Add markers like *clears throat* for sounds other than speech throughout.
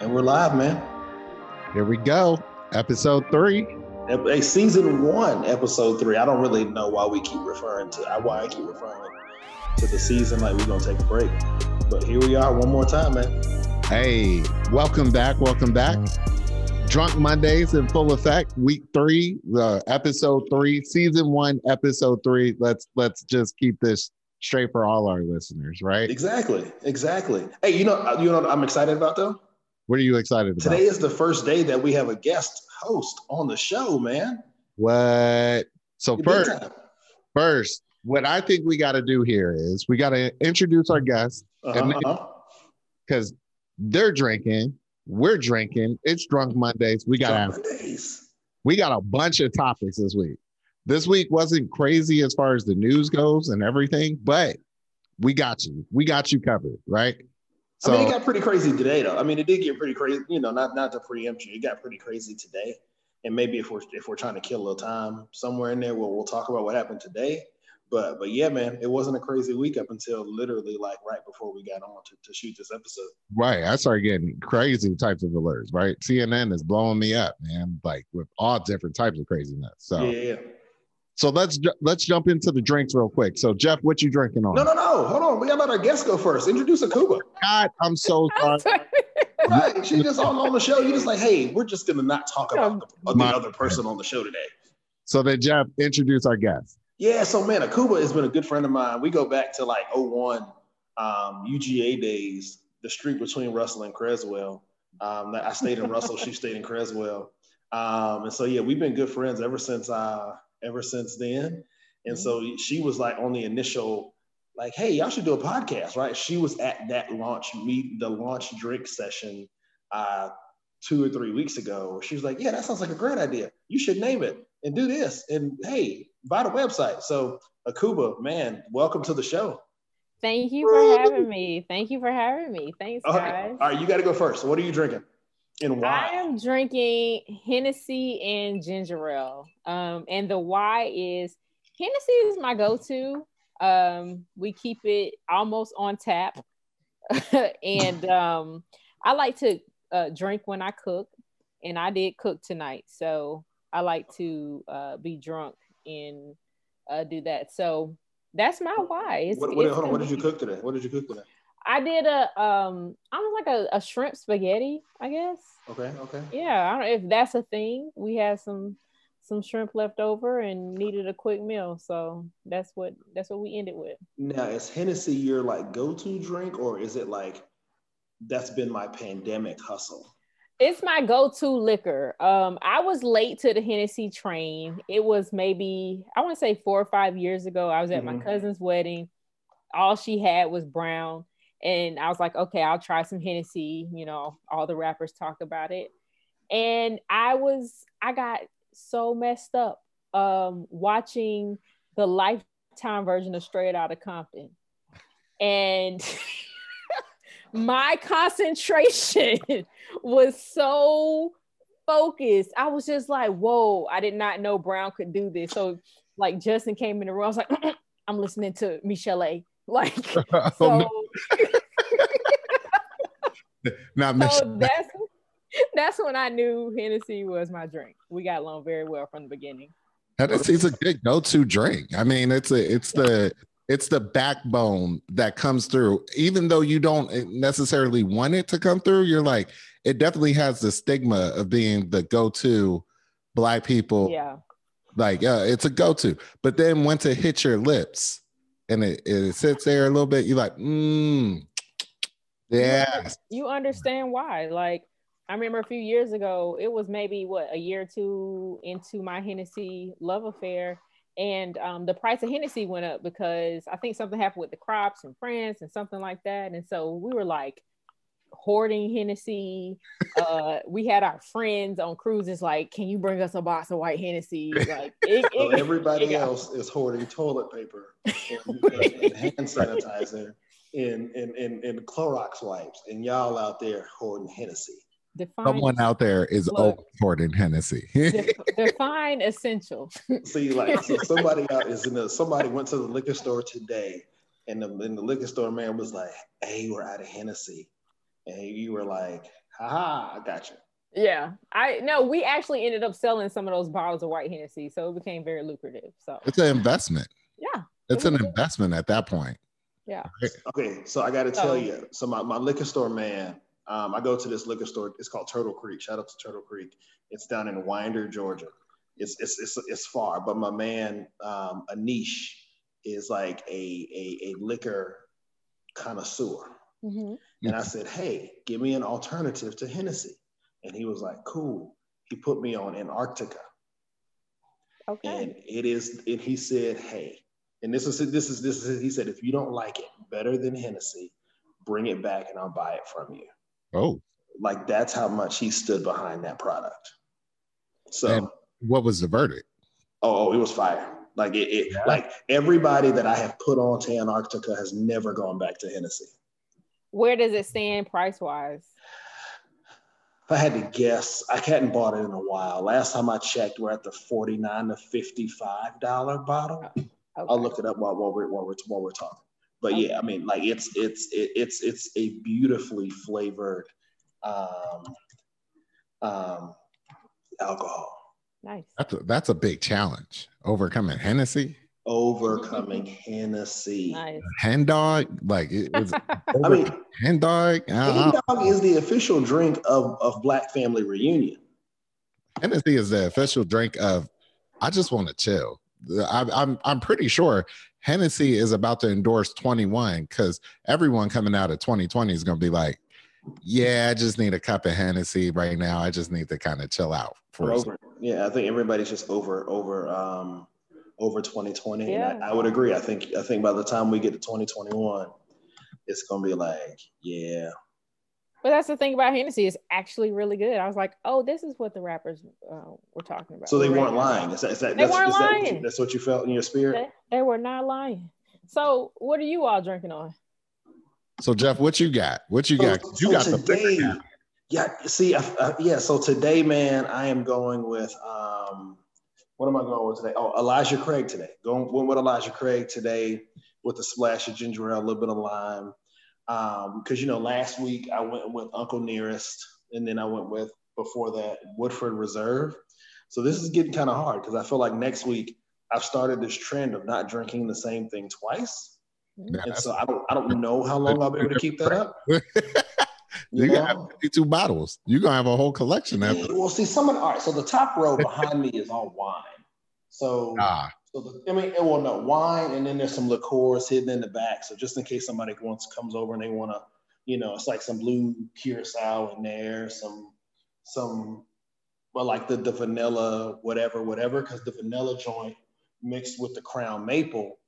And we're live, man. Here we go. Episode three. Hey, season one, episode three. I don't really know why we keep referring to I why I keep referring to the season like we're gonna take a break. But here we are one more time, man. Hey, welcome back. Welcome back. Drunk Mondays in full effect. Week three, uh, episode three, season one, episode three. Let's let's just keep this straight for all our listeners, right? Exactly, exactly. Hey, you know, you know, what I'm excited about though. What are you excited about? Today is the first day that we have a guest host on the show, man. What? So first, first, what I think we got to do here is we got to introduce our guests, because uh-huh, uh-huh. they're drinking, we're drinking. It's drunk Mondays. We got Mondays. We got a bunch of topics this week. This week wasn't crazy as far as the news goes and everything, but we got you. We got you covered, right? So, I mean, it got pretty crazy today, though. I mean, it did get pretty crazy. You know, not not to preempt you, it got pretty crazy today. And maybe if we're if we're trying to kill a little time somewhere in there, we'll we'll talk about what happened today. But but yeah, man, it wasn't a crazy week up until literally like right before we got on to, to shoot this episode. Right, I started getting crazy types of alerts. Right, CNN is blowing me up, man, like with all different types of craziness. So yeah. So let's let's jump into the drinks real quick. So Jeff, what you drinking on? No, no, no. Hold on. We gotta let our guest go first. Introduce Akuba. God, I'm so *laughs* sorry. *laughs* right. She just on, on the show. You just like, hey, we're just gonna not talk about the, the other person on the show today. So then Jeff, introduce our guest. Yeah, so man, Akuba has been a good friend of mine. We go back to like 01 um, UGA days, the street between Russell and Creswell. Um, I stayed in Russell, she stayed in Creswell. Um, and so yeah, we've been good friends ever since uh ever since then. And mm-hmm. so she was like on the initial, like, hey, y'all should do a podcast, right? She was at that launch meet, the launch drink session uh, two or three weeks ago. She was like, yeah, that sounds like a great idea. You should name it and do this. And hey, buy the website. So Akuba, man, welcome to the show. Thank you for having me. Thank you for having me. Thanks, okay. guys. All right, you got to go first. What are you drinking? And why? I am drinking Hennessy and ginger ale. Um, and the why is Hennessy is my go-to. Um, we keep it almost on tap. *laughs* and um, I like to uh, drink when I cook, and I did cook tonight. So I like to uh, be drunk and uh, do that. So that's my why. It's, what, what, it's hold on, what did you cook today? What did you cook today? I did a um almost like a, a shrimp spaghetti, I guess. Okay, okay. Yeah, I don't know if that's a thing. We had some some shrimp left over and needed a quick meal, so that's what that's what we ended with. Now, is Hennessy your like go-to drink, or is it like that's been my pandemic hustle? It's my go-to liquor. Um, I was late to the Hennessy train. It was maybe I want to say four or five years ago. I was at mm-hmm. my cousin's wedding. All she had was brown and I was like, okay, I'll try some Hennessy. You know, all the rappers talk about it. And I was, I got so messed up um, watching the lifetime version of Straight Outta Compton. And *laughs* my concentration *laughs* was so focused. I was just like, whoa, I did not know Brown could do this. So, like, Justin came in the room, I was like, *clears throat* I'm listening to Michel'le. A. *laughs* Like, oh, so, Not so that's that's when I knew Hennessy was my drink. We got along very well from the beginning. Hennessy's a good go-to drink. I mean, it's a it's the it's the backbone that comes through. Even though you don't necessarily want it to come through, you're like, it definitely has the stigma of being the go-to black people. Yeah. Like, uh, it's a go-to. But then once it hits your lips and it, it sits there a little bit, you're like, mmm, yeah. You understand why. Like, I remember a few years ago, it was maybe what a year or two into my Hennessy love affair. And um, the price of Hennessy went up because I think something happened with the crops in France and something like that. And so we were like hoarding Hennessy. Uh, we had our friends on cruises like, "Can you bring us a box of white Hennessy?" Like *laughs* it, well, it, everybody it else is hoarding toilet paper and, and hand sanitizer in in in, in Clorox wipes, and y'all out there hoarding Hennessy. Define, Someone out there is look, hoarding Hennessy. *laughs* define essential. *laughs* See, like so somebody out is in the somebody went to the liquor store today, and the, and the liquor store man was like, "Hey, we're out of Hennessy," and you were like, Haha, I got you. Yeah, I no. We actually ended up selling some of those bottles of white Hennessy, so it became very lucrative. So it's an investment. Yeah, it's an investment at that point. Yeah. Okay, so I got to tell you, so my, my liquor store man, um, I go to this liquor store. It's called Turtle Creek. Shout out to Turtle Creek. It's down in Winder, Georgia. It's it's it's, it's far, but my man um, Anish is like a a, a liquor connoisseur. Mm-hmm. And I said, hey, give me an alternative to Hennessy. And he was like, cool. He put me on Antarctica. Okay. And it is, and he said, hey, and this is this is this is he said, if you don't like it better than Hennessy, bring it back and I'll buy it from you. Oh. Like that's how much he stood behind that product. So and what was the verdict? Oh, it was fire. Like it, it yeah. like everybody that I have put on to Antarctica has never gone back to Hennessy. Where does it stand price wise? If I had to guess, I hadn't bought it in a while. Last time I checked, we're at the forty-nine to fifty-five dollar bottle. Oh, okay. I'll look it up while, while we're while we're while we're talking. But okay. yeah, I mean, like it's it's it, it's it's a beautifully flavored um, um, alcohol. Nice. That's a, that's a big challenge. Overcoming Hennessy overcoming *laughs* Hennessy. Nice. Hen dog, like it was. *laughs* I mean, hen dog. Hen dog is the official drink of of Black Family Reunion. Hennessy is the official drink of. I just want to chill. I, I'm I'm pretty sure Hennessy is about to endorse 21 because everyone coming out of 2020 is going to be like, yeah, I just need a cup of Hennessy right now. I just need to kind of chill out for over. Yeah, I think everybody's just over over um over 2020. Yeah. And I, I, would agree. I think I think by the time we get to 2021, it's gonna be like, yeah. But that's the thing about Hennessy; it's actually really good. I was like, oh, this is what the rappers uh, were talking about. So they weren't lying. Is that, is that, they weren't lying. That, that's what you felt in your spirit. They, they were not lying. So what are you all drinking on? So Jeff, what you got? What you got? you got today, the yeah. See, uh, yeah. So today, man, I am going with um, what am I going with today? Oh, Elijah Craig today. Going went with Elijah Craig today with a splash of ginger ale, a little bit of lime. Because um, you know, last week I went with Uncle Nearest, and then I went with before that Woodford Reserve. So this is getting kind of hard because I feel like next week I've started this trend of not drinking the same thing twice. Yeah, and so I don't I don't know how long I'll be able to keep that up. *laughs* You, you got 52 bottles. You're gonna have a whole collection after. Well, see, some of all right. So the top row behind me is all wine. So, *laughs* ah. so the, I mean, well, no wine, and then there's some liqueurs hidden in the back. So just in case somebody wants comes over and they want to, you know, it's like some blue curacao in there, some some, well, like the the vanilla, whatever, whatever, because the vanilla joint mixed with the crown maple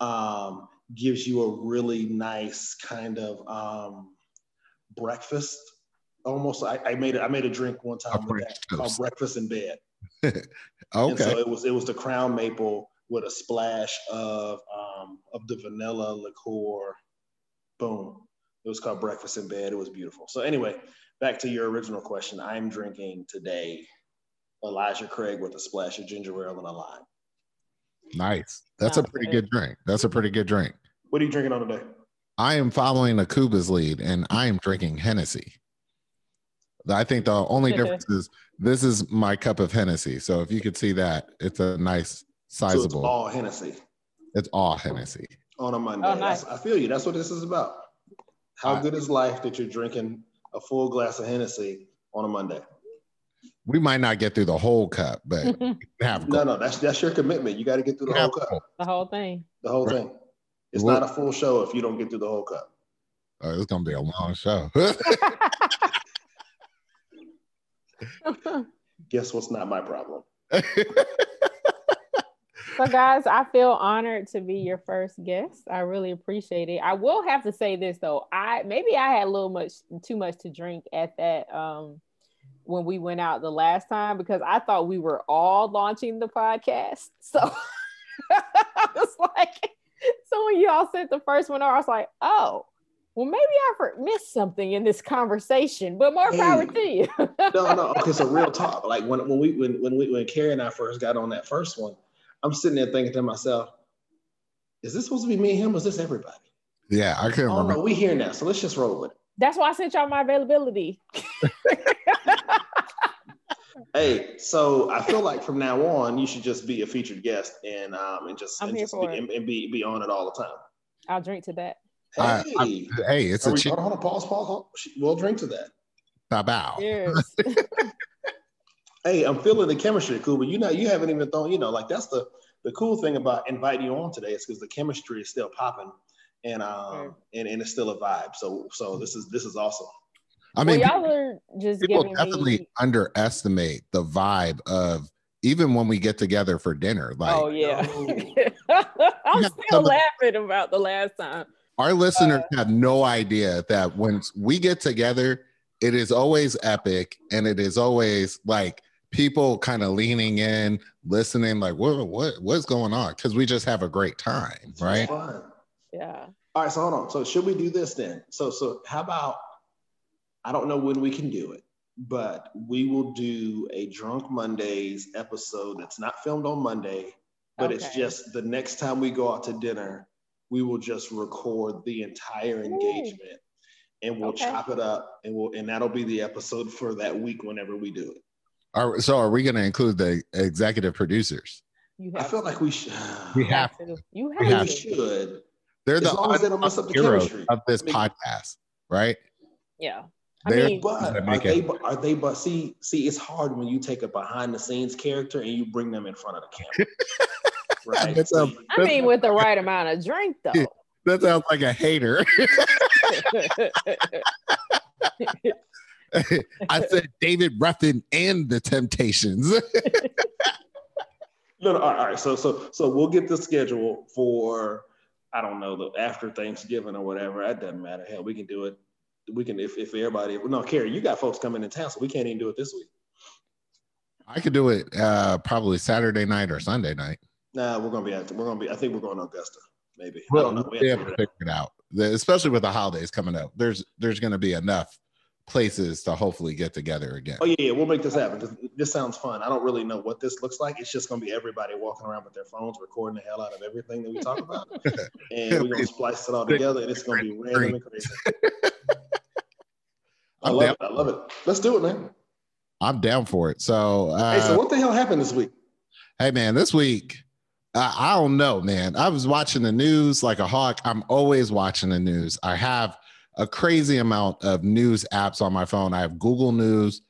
um, gives you a really nice kind of um, breakfast. Almost, I, I made it. I made a drink one time with that called breakfast in bed. *laughs* okay. And so it was it was the crown maple with a splash of um, of the vanilla liqueur. Boom. It was called breakfast in bed. It was beautiful. So anyway, back to your original question. I'm drinking today Elijah Craig with a splash of ginger ale and a lime. Nice. That's a pretty good drink. That's a pretty good drink. What are you drinking on today? I am following Akuba's lead and I am drinking Hennessy. I think the only *laughs* difference is this is my cup of Hennessy. So if you could see that, it's a nice sizable. So it's all Hennessy. It's all Hennessy. On a Monday. Oh, nice. I feel you. That's what this is about. How good is life that you're drinking a full glass of Hennessy on a Monday? We might not get through the whole cup, but *laughs* have no, no. That's that's your commitment. You got to get through the whole cup. The whole thing. The whole right. thing. It's not a full show if you don't get through the whole cup. Oh, it's gonna be a long show. *laughs* Guess what's not my problem. so guys, I feel honored to be your first guest. I really appreciate it. I will have to say this though. I maybe I had a little much too much to drink at that um when we went out the last time because I thought we were all launching the podcast. So *laughs* I was like so when y'all sent the first one, I was like, oh, well, maybe I missed something in this conversation, but more hey, power to you. *laughs* no, no. Okay, so real talk. Like when, when we when when we when Carrie and I first got on that first one, I'm sitting there thinking to myself, is this supposed to be me and him? Or is this everybody? Yeah, I can't oh, remember. No, we here now, so let's just roll with it. That's why I sent y'all my availability. *laughs* hey, so I feel like from now on, you should just be a featured guest and um and just, and, just be, and, and, be be on it all the time. I'll drink to that. Hey, uh, hey, it's Are a we, hold, on, hold on, pause, pause, pause. We'll drink to that. Bow bow. *laughs* Hey, I'm feeling the chemistry, cool, but you know, you haven't even thrown, you know, like that's the the cool thing about inviting you on today is because the chemistry is still popping and um and, and it's still a vibe. So so this is this is awesome. I mean, well, y'all are just people definitely me... underestimate the vibe of even when we get together for dinner. Like, oh yeah, *laughs* I'm still laughing about the last time. Our listeners uh, have no idea that when we get together, it is always epic, and it is always like people kind of leaning in, listening, like what what what's going on? Because we just have a great time, right? Yeah. All right, so hold on. So should we do this then? So so how about I don't know when we can do it, but we will do a Drunk Mondays episode that's not filmed on Monday, but okay. it's just the next time we go out to dinner, we will just record the entire engagement and we'll okay. chop it up and we'll and that'll be the episode for that week whenever we do it. Are, so are we going to include the executive producers? I feel like we should. *sighs* We have to. You have, we have should. They're as the they don't mess up the chemistry. of this I mean, podcast, right? Yeah. I mean, but are they, are they? But see, see, it's hard when you take a behind the scenes character and you bring them in front of the camera. *laughs* right. That's a, that's I mean, with the right amount of drink, *laughs* though. That sounds like a hater. *laughs* I said David Ruffin and the Temptations. no, no, all right. So, so, so we'll get the schedule for I don't know the after Thanksgiving or whatever. That doesn't matter. Hell, we can do it we can if if everybody no Carrie, you got folks coming in town, so we can't even do it this week. I could do it uh probably Saturday night or Sunday night. Nah, we're gonna be at we're gonna be I think we're going to Augusta, maybe. Well, I don't know. We, we have to figure it out. Especially with the holidays coming up. There's there's gonna be enough places to hopefully get together again. Oh yeah, yeah. we'll make this happen. This sounds fun. I don't really know what this looks like. It's just gonna be everybody walking around with their phones, recording the hell out of everything that we talk about, *laughs* and we're gonna splice it all together, and it's gonna be random and crazy. *laughs* I love down. it. I love it. Let's do it, man. I'm down for it. So, uh, hey, so what the hell happened this week? Hey, man, this week, uh, I don't know, man. I was watching the news like a hawk. I'm always watching the news. I have a crazy amount of news apps on my phone. I have Google News,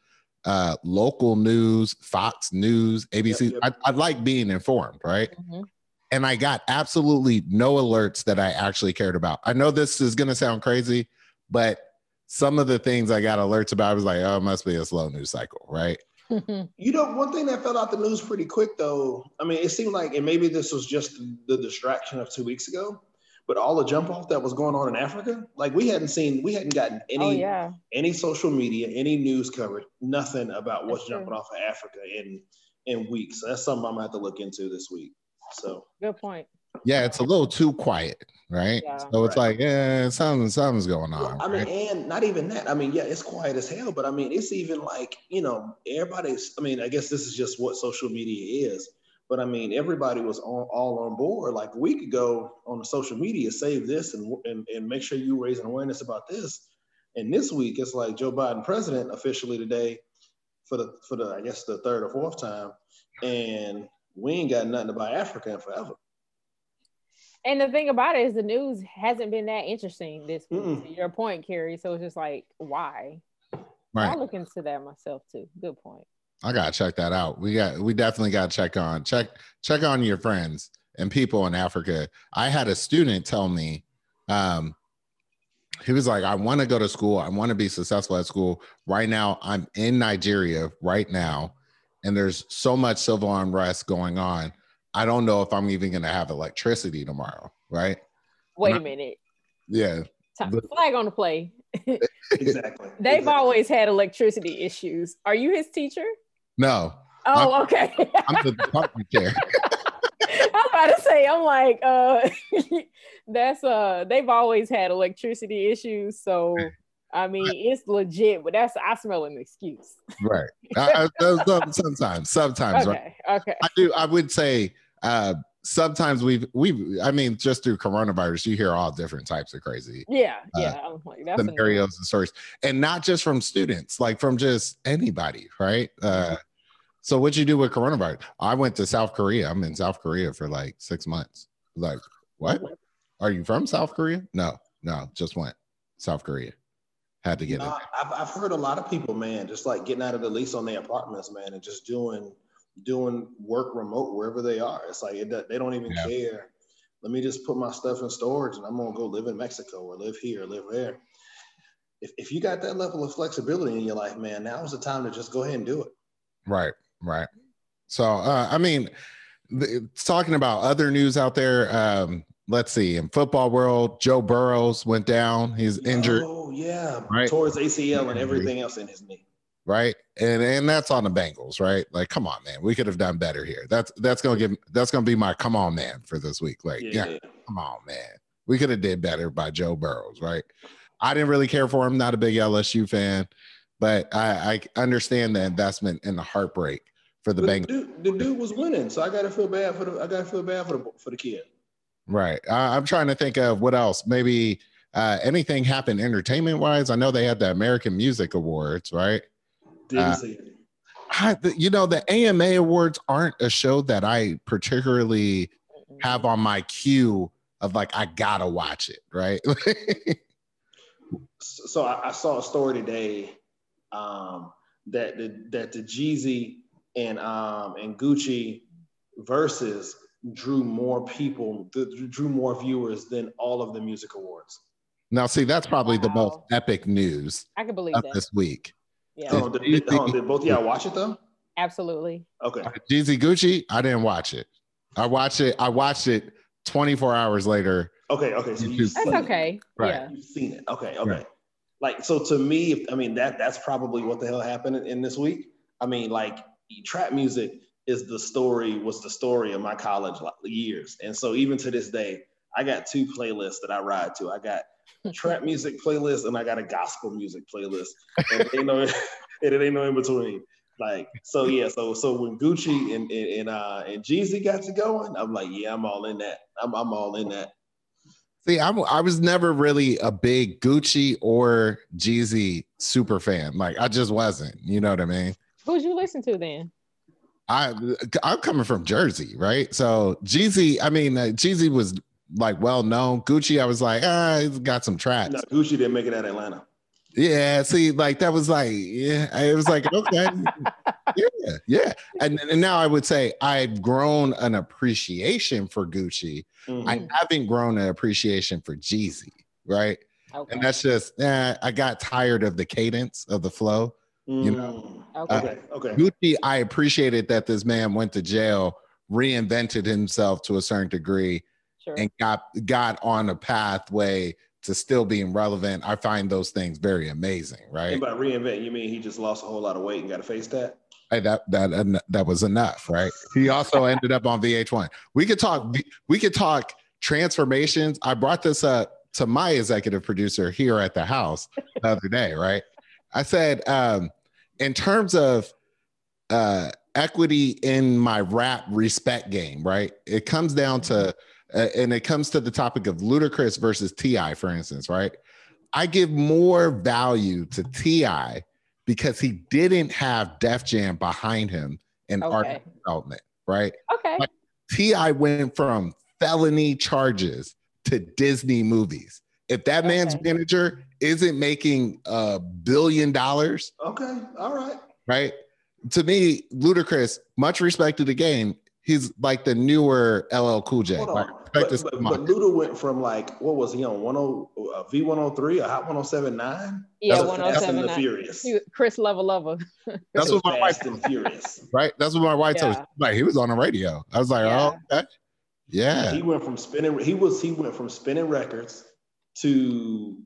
uh, local news, Fox News, ABC. Yep, yep. I, I, like being informed, right? Mm-hmm. And I got absolutely no alerts that I actually cared about. I know this is going to sound crazy, but some of the things I got alerts about, I was like, oh, it must be a slow news cycle, right? *laughs* you know, one thing that fell out the news pretty quick, though, I mean, it seemed like, and maybe this was just the distraction of two weeks ago, but all the jump off that was going on in Africa, like we hadn't seen, we hadn't gotten oh, any, oh, yeah. any social media, any news coverage, nothing about what's that's jumping true. off of Africa in in weeks. So that's something I'm gonna have to look into this week. So good point yeah, it's a little too quiet, right? Yeah. So it's right. like, yeah, something, something's going on. Well, I mean, and not even that. I mean, yeah, it's quiet as hell, but I mean, it's even like, you know, everybody's, I mean, I guess this is just what social media is. But I mean, everybody was on, all on board like a week ago on the social media, save this and, and, and make sure you raise an awareness about this. And this week, it's like Joe Biden president officially today for the, for the, I guess the third or fourth time. And we ain't got nothing about Africa in forever. And the thing about it is the news hasn't been that interesting this week. Mm-mm. To your point, Carrie. So it's just like, why? Right. I'll look into that myself too. Good point. I gotta check that out. We got we definitely gotta check on check check on your friends and people in Africa. I had a student tell me, um, he was like, I want to go to school, I want to be successful at school. Right now, I'm in Nigeria right now, and there's so much civil unrest going on. I don't know if I'm even going to have electricity tomorrow, right? Wait a minute. Yeah. Flag on the play. *laughs* exactly. *laughs* They've exactly. always had electricity issues. Are you his teacher? No. Oh, I'm, okay. *laughs* I'm the department chair. I'm about to say, I'm like, uh, that's uh, they've always had electricity issues, so I mean, it's legit, but that's I smell an excuse. Right. I, I, *laughs* sometimes, sometimes, okay, right. Okay. I do. I would say uh, sometimes we've we've I mean, just through coronavirus, you hear all different types of crazy. Yeah, uh, yeah. Like, scenarios and stories, and not just from students, like from just anybody, right? Uh, so what you do with coronavirus? I went to South Korea. I'm in South Korea for like six months. Like, what? Are you from South Korea? No, no, just went South Korea. Had to get no, I've, I've heard a lot of people, man, just like getting out of the lease on their apartments, man, and just doing doing work remote wherever they are. It's like it, they don't even yeah. care. Let me just put my stuff in storage and I'm gonna go live in Mexico or live here or live there. If, if you got that level of flexibility in your life, man, now is the time to just go ahead and do it. Right, right. So, uh, I mean, the, talking about other news out there, um, let's see, in football world, Joe Burrows went down. He's oh, injured. Oh, yeah. Right. Towards ACL and everything else in his knee right? And and that's on the Bengals, right? Like, come on, man, we could have done better here. That's that's gonna give that's gonna be my come on, man, for this week. Like, yeah, yeah come on, man, we could have did better by Joe Burrows, right? I didn't really care for him. Not a big LSU fan, but I, I understand the investment and the heartbreak for the Bengals. The dude, the dude was winning, so I gotta feel bad for the I gotta feel bad for the for the kid. Right. I, I'm trying to think of what else. Maybe uh, anything happened entertainment wise. I know they had the American Music Awards, right? Didn't uh. I, you know, the AMA Awards aren't a show that I particularly have on my queue of like I gotta watch it, right? *laughs* so I, I, saw a story today um, that the, that the Jeezy and um, and Gucci Verzuz drew more people, drew more viewers than all of the music awards. Now, see, that's probably wow. the most epic news I can believe that. this week. Yeah. Oh, did, did, oh, did both y'all watch it though? Absolutely. Okay. Uh, Jeezy Gucci, I didn't watch it. I watched it. I watched it 24 hours later. Okay. Okay. So you that's okay. Right. Yeah. You've seen it. Okay. Okay. Right. Like so, to me, I mean that that's probably what the hell happened in, in this week. I mean, like trap music is the story was the story of my college years, and so even to this day, I got two playlists that I ride to. I got *laughs* trap music playlist and I got a gospel music playlist. And it ain't no, *laughs* and it ain't no in between. Like so, yeah. So so when Gucci and and, and uh and Jeezy got to going, I'm like, yeah, I'm all in that. I'm I'm all in that. See, I'm I was never really a big Gucci or Jeezy super fan. Like I just wasn't. You know what I mean? Who'd you listen to then? I I'm coming from Jersey, right? So Jeezy, I mean, uh, Jeezy was like well known. Gucci, I was like, ah, he's got some tracks. No, Gucci didn't make it out of Atlanta. Yeah, see, like that was like, yeah, it was like, okay, *laughs* yeah, yeah. And, and now I would say I've grown an appreciation for Gucci. Mm-hmm. I haven't grown an appreciation for Jeezy, right? Okay. And that's just, eh, I got tired of the cadence of the flow. Mm-hmm. You know, mm. okay, uh, okay. Gucci, I appreciated that this man went to jail, reinvented himself to a certain degree, sure. and got got on a pathway to still being relevant. I find those things very amazing, right? And by reinvent, you mean he just lost a whole lot of weight and got to face that? Hey, that that that was enough, right? He also ended up on VH1. We could talk. We could talk transformations. I brought this up to my executive producer here at the house the other day, right? I said, um, in terms of uh, equity in my rap respect game, right? It comes down to uh, and it comes to the topic of Ludacris versus T.I., for instance, right? I give more value to T.I. because he didn't have Def Jam behind him in okay. art development, right? Okay. Like, T.I. went from felony charges to Disney movies. If that okay. man's manager isn't making a billion dollars, okay, all right, right. To me, Ludacris, much respect to the game, he's like the newer LL Cool J. Like, but, but, but Luda went from like what was he on 10 uh, V103 a Hot 1079? Yeah, 1079. Furious. Chris Lova Lova. *laughs* That's what my wife and Furious. Right? That's what my wife yeah. told me. Like he was on the radio. I was like, yeah. oh, okay. Yeah. He went from spinning he was he went from spinning records to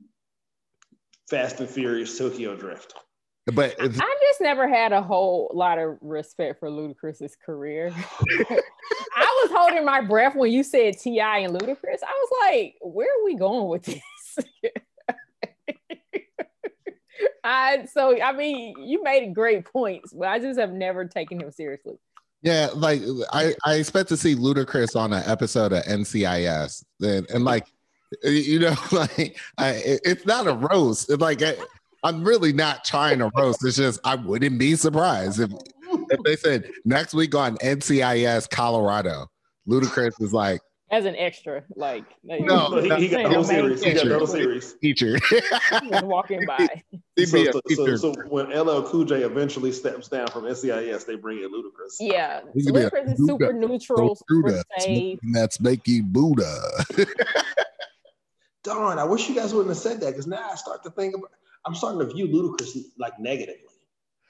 Fast and Furious Tokyo Drift. But I just never had a whole lot of respect for Ludacris's career. *laughs* I was holding my breath when you said T.I. and Ludacris. I was like, where are we going with this? *laughs* I so I mean, you made great points, but I just have never taken him seriously. Yeah, like I, I expect to see Ludacris on an episode of NCIS, and, and like, you know, *laughs* like I, it's not a roast. It's like I, I'm really not trying to roast. It's just I wouldn't be surprised if if they said next week on NCIS Colorado, Ludacris is like as an extra, like no, no he, he got no series. He got no series. Teacher, walking *laughs* by. So, so, so, so, when LL Cool J eventually steps down from NCIS, they bring in Ludacris. Yeah, Ludacris is super neutral, super safe. That's making Buddha. *laughs* Darn, I wish you guys wouldn't have said that because now I start to think about. I'm starting to view Ludacris like negatively.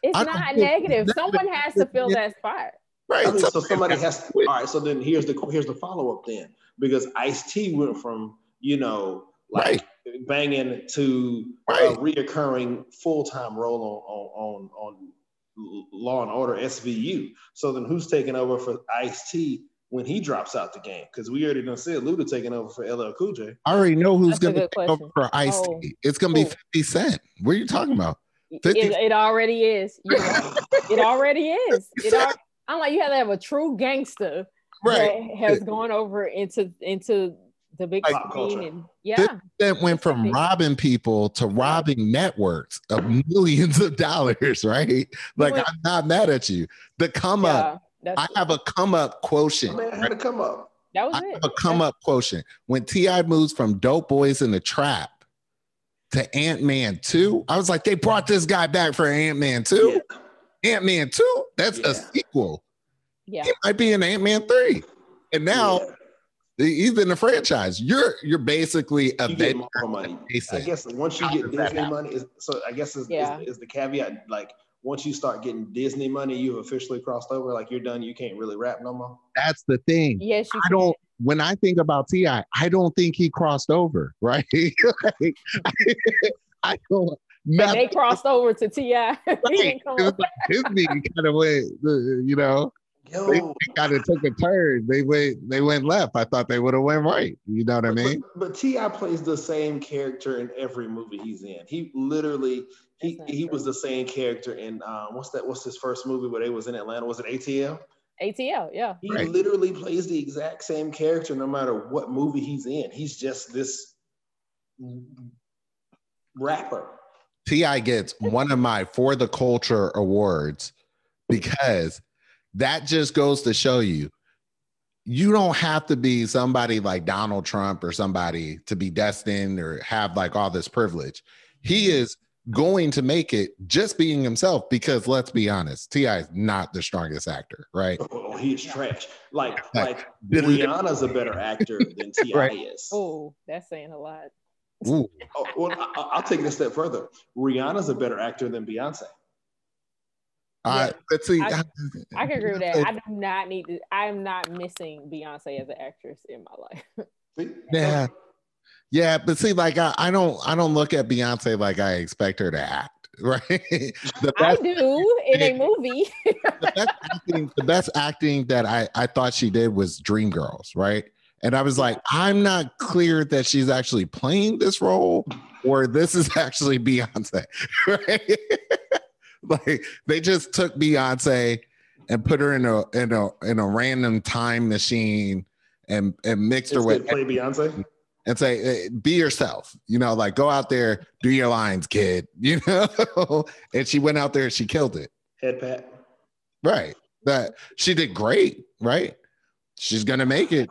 It's I not negative. Someone has to fill that spot. Right. I mean, so somebody has to. All right. So then here's the here's the follow up then because Ice T went from you know like right. banging to uh, right. a reoccurring full time role on on on on Law and Order SVU. So then who's taking over for Ice T when he drops out the game? Because we already done said Luda taking over for LL Cool J. I already know who's going to take over for Ice T. Oh. It's going to be Fifty Cent. What are you talking about? It, it, already is. *laughs* it already is. It al- I'm like, you have to have a true gangster right. that has gone over into into the big like, screen and yeah. That went from robbing people to robbing networks of millions of dollars, *laughs* right? Like I'm not mad at you. The come yeah, up, I have a come up quotient. Man, I had to come up. That was I it. Have a come up quotient. When T.I. moves from Dope Boys in the Trap to Ant Man 2, I was like, they brought this guy back for Ant Man 2. Yeah. Ant Man 2, that's yeah. a sequel. Yeah. It might be an Ant Man 3. And now yeah. he's in the franchise. You're you're basically a you more money. I guess once you get Disney money, is, so I guess is, yeah. is, is the caveat like once you start getting Disney money, you've officially crossed over. Like you're done. You can't really rap no more. That's the thing. Yes, I don't. When I think about T.I., I don't think he crossed over. *laughs* Right? like, I, don't. they crossed over to Ti. *laughs* right. Disney kind of went, uh, you know. Yo. They, they kind of took a turn. They went they went left. I thought they would have went right. You know what I mean? But, but T.I. plays the same character in every movie he's in. He literally he he was the same character in um, what's that? What's his first movie where they was in Atlanta? Was it ATL? ATL, yeah. He right. literally plays the exact same character no matter what movie he's in. He's just this rapper. T.I. gets one of my for the culture awards because that just goes to show you you don't have to be somebody like Donald Trump or somebody to be destined or have like all this privilege. He mm-hmm. is going to make it just being himself because let's be honest, T.I. is not the strongest actor, right? Oh, he is trash. Like, like Rihanna's a better actor than *laughs* T.I. right. is. Oh, that's saying a lot. Ooh. Oh, well, I, will take it a step further. Rihanna's a better actor than Beyonce. Uh, let's see. I, I, can agree with that. *laughs* I do not need to. I am not missing Beyonce as an actress in my life. yeah, yeah, but see, like I, I don't, I don't look at Beyonce like I expect her to act, *laughs* right? the best, I do in a movie. *laughs* the, best acting, the best acting that I, I thought she did was Dreamgirls, right? And I was like, I'm not clear that she's actually playing this role or this is *laughs* actually Beyonce, right? like they just took Beyonce and put her in a in a in a random time machine and and mixed it's her with play Beyonce and say be yourself you know like go out there do your lines kid *laughs* you know? And she went out there and she killed it. Head pat. Right. That she did great right? She's gonna make it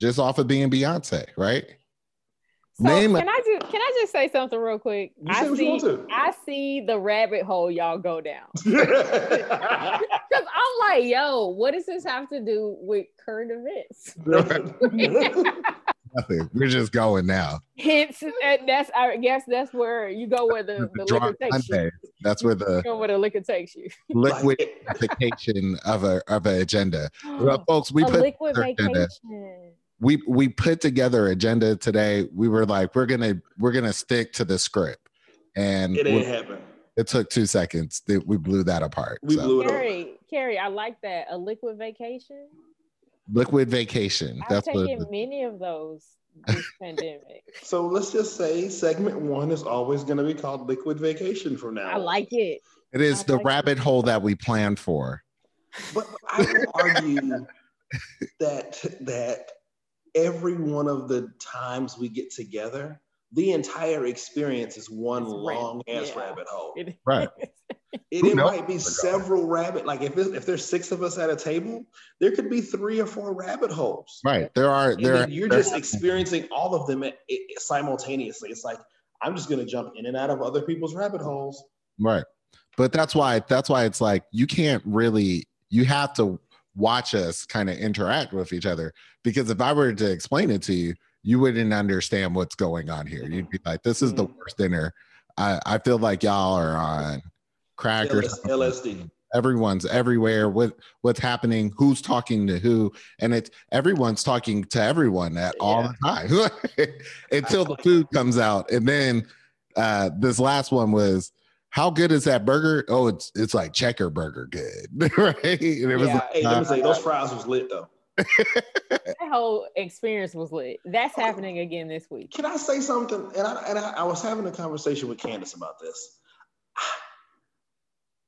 just off of being Beyonce right? So Name can a- I just can I just say something real quick? I see I see the rabbit hole y'all go down. *laughs* Because I'm like, yo, what does this have to do with current events? *laughs* Nothing. We're just going now. Hence, that's I guess that's where you go where the, the, the liquor takes Sunday. you. That's where the go where the liquor takes you. Liquid vacation of a of an agenda. *gasps* Well, folks, we a put liquid. Agenda we we put together agenda today. We were like, we're gonna we're gonna stick to the script, and it ain't happen. It took two seconds. We blew that apart. We so. blew it Carrie, apart. Carrie, I like that. A liquid vacation. Liquid vacation. I've That's taken what, many of those this *laughs* pandemic. So let's just say segment one is always going to be called liquid vacation from now. I like it. It is I the like rabbit it. hole that we planned for. But I will argue *laughs* that that every one of the times we get together, the entire experience is one long ass yeah. rabbit hole. right. *laughs* It, it might be several rabbit. Like if if there's six of us at a table, there could be three or four rabbit holes. Right. There are. There. You're just experiencing all of them simultaneously. It's like I'm just gonna jump in and out of other people's rabbit holes. Right. But that's why. That's why it's like you can't really. You have to watch us kind of interact with each other because if I were to explain it to you, you wouldn't understand what's going on here. You'd be like, "This is the mm. worst dinner." I, I feel like y'all are on crackers, LSD. Everyone's everywhere. What what's happening? Who's talking to who? And it's everyone's talking to everyone at yeah. all the time *laughs* until the *laughs* food comes out. And then uh, this last one was how good is that burger? Oh, it's it's like checker burger good, *laughs* right? And it was yeah, like, hey, let me say those fries was lit though. that whole experience was lit. That's happening again this week. Can I say something? And I and I, I was having a conversation with Candace about this.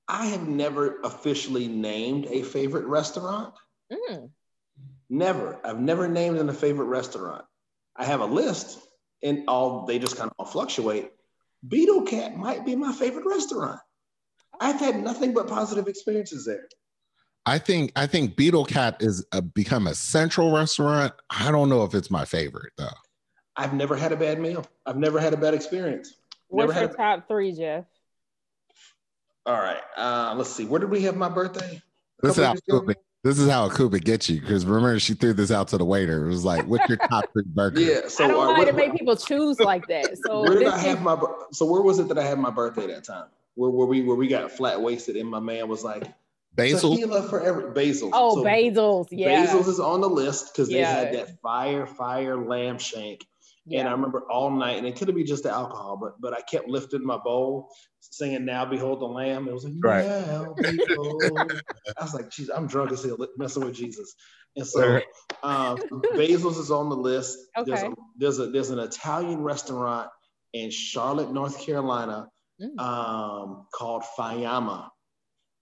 I have never officially named a favorite restaurant. Mm. Never. I've never named in a favorite restaurant. I have a list, and all they just kind of fluctuate. Beetle Cat might be my favorite restaurant. I've had nothing but positive experiences there. I think I think Beetle Cat is a, become a central restaurant. I don't know if it's my favorite though. I've never had a bad meal. I've never had a bad experience. What's never your top three, Jeff? All right. Uh, let's see. Where did we have my birthday? This is, how Kuba, this is how Akuba gets you because remember she threw this out to the waiter. It was like, "What's your top three burger?" Yeah. So I don't uh, know how to make people choose like that. So *laughs* where did I have my? So where was it that I had my birthday that time? Where where we where we got flat wasted and my man was like, Basil. for every basil. Oh, so basils. Yeah. Basils is on the list because they yeah. had that fire, fire lamb shank. Yeah. And I remember all night, and it could have been just the alcohol, but but I kept lifting my bowl, singing "Now Behold the Lamb." It was like, right. "Now Behold." I was like, "Geez, I'm drunk as hell, messing with Jesus." And so, um, Basil's is on the list. Okay. There's a, there's a there's an Italian restaurant in Charlotte, North Carolina, mm. um, called Fayama,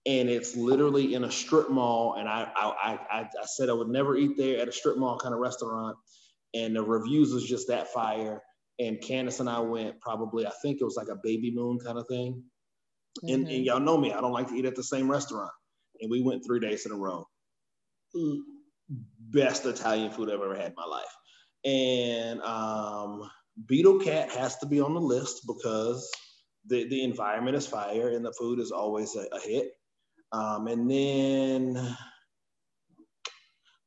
and it's literally in a strip mall. And I I I, I said I would never eat there at a strip mall kind of restaurant and the reviews was just that fire. And Candace and I went probably, I think it was like a baby moon kind of thing. Mm-hmm. And, and mm-hmm. y'all know me, I don't like to eat at the same restaurant. And we went three days in a row. Best Italian food I've ever had in my life. And um, Beetle Cat has to be on the list because the, the environment is fire and the food is always a, a hit. Um, and then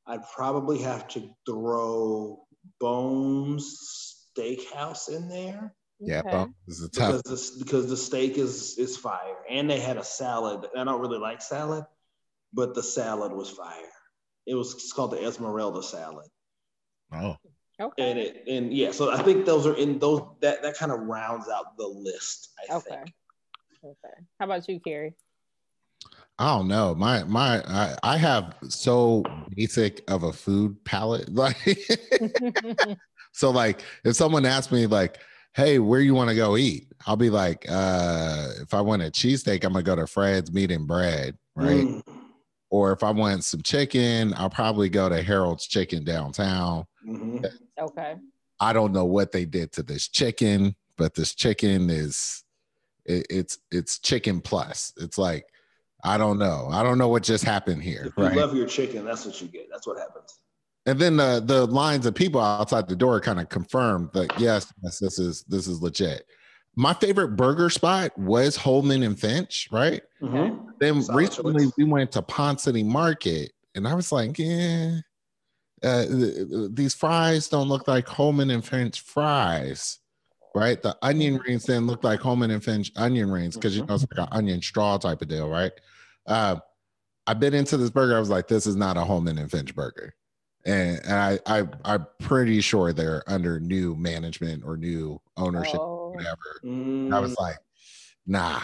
I'd probably have to throw Bones Steakhouse in there. Yeah, okay. is a tough because the, because the steak is is fire, and they had a salad. I don't really like salad, but the salad was fire. It was it's called the Esmeralda salad. Oh, okay. And it and yeah, so I think those are in those that that kind of rounds out the list. I okay. Think. Okay. How about you, Carrie? I don't know. My my I, I have so basic of a food palate. *laughs* Like *laughs* so like if someone asks me like, hey, where you want to go eat? I'll be like, uh, if I want a cheesesteak, I'm gonna go to Fred's Meat and Bread, right? Mm. Or if I want some chicken, I'll probably go to Harold's Chicken downtown. Mm-hmm. Okay. I don't know what they did to this chicken, but this chicken is it, it's it's chicken plus. It's like I don't know. I don't know what just happened here. If you right? love your chicken, that's what you get. That's what happens. And then the the lines of people outside the door kind of confirmed that yes, yes, this is this is legit. My favorite burger spot was Holeman and Finch, right? Mm-hmm. Then Solid recently choice. we went to Ponce City Market, and I was like, yeah, uh, these fries don't look like Holeman and Finch fries right? The onion mm-hmm. rings then look like Holeman and Finch onion rings because you know it's like an onion straw type of deal, right? Uh, I bit into this burger. I was like, this is not a Holeman and Finch burger. And, and I, I, I'm pretty sure they're under new management or new ownership, oh. whatever. Mm. I was mm. like, nah,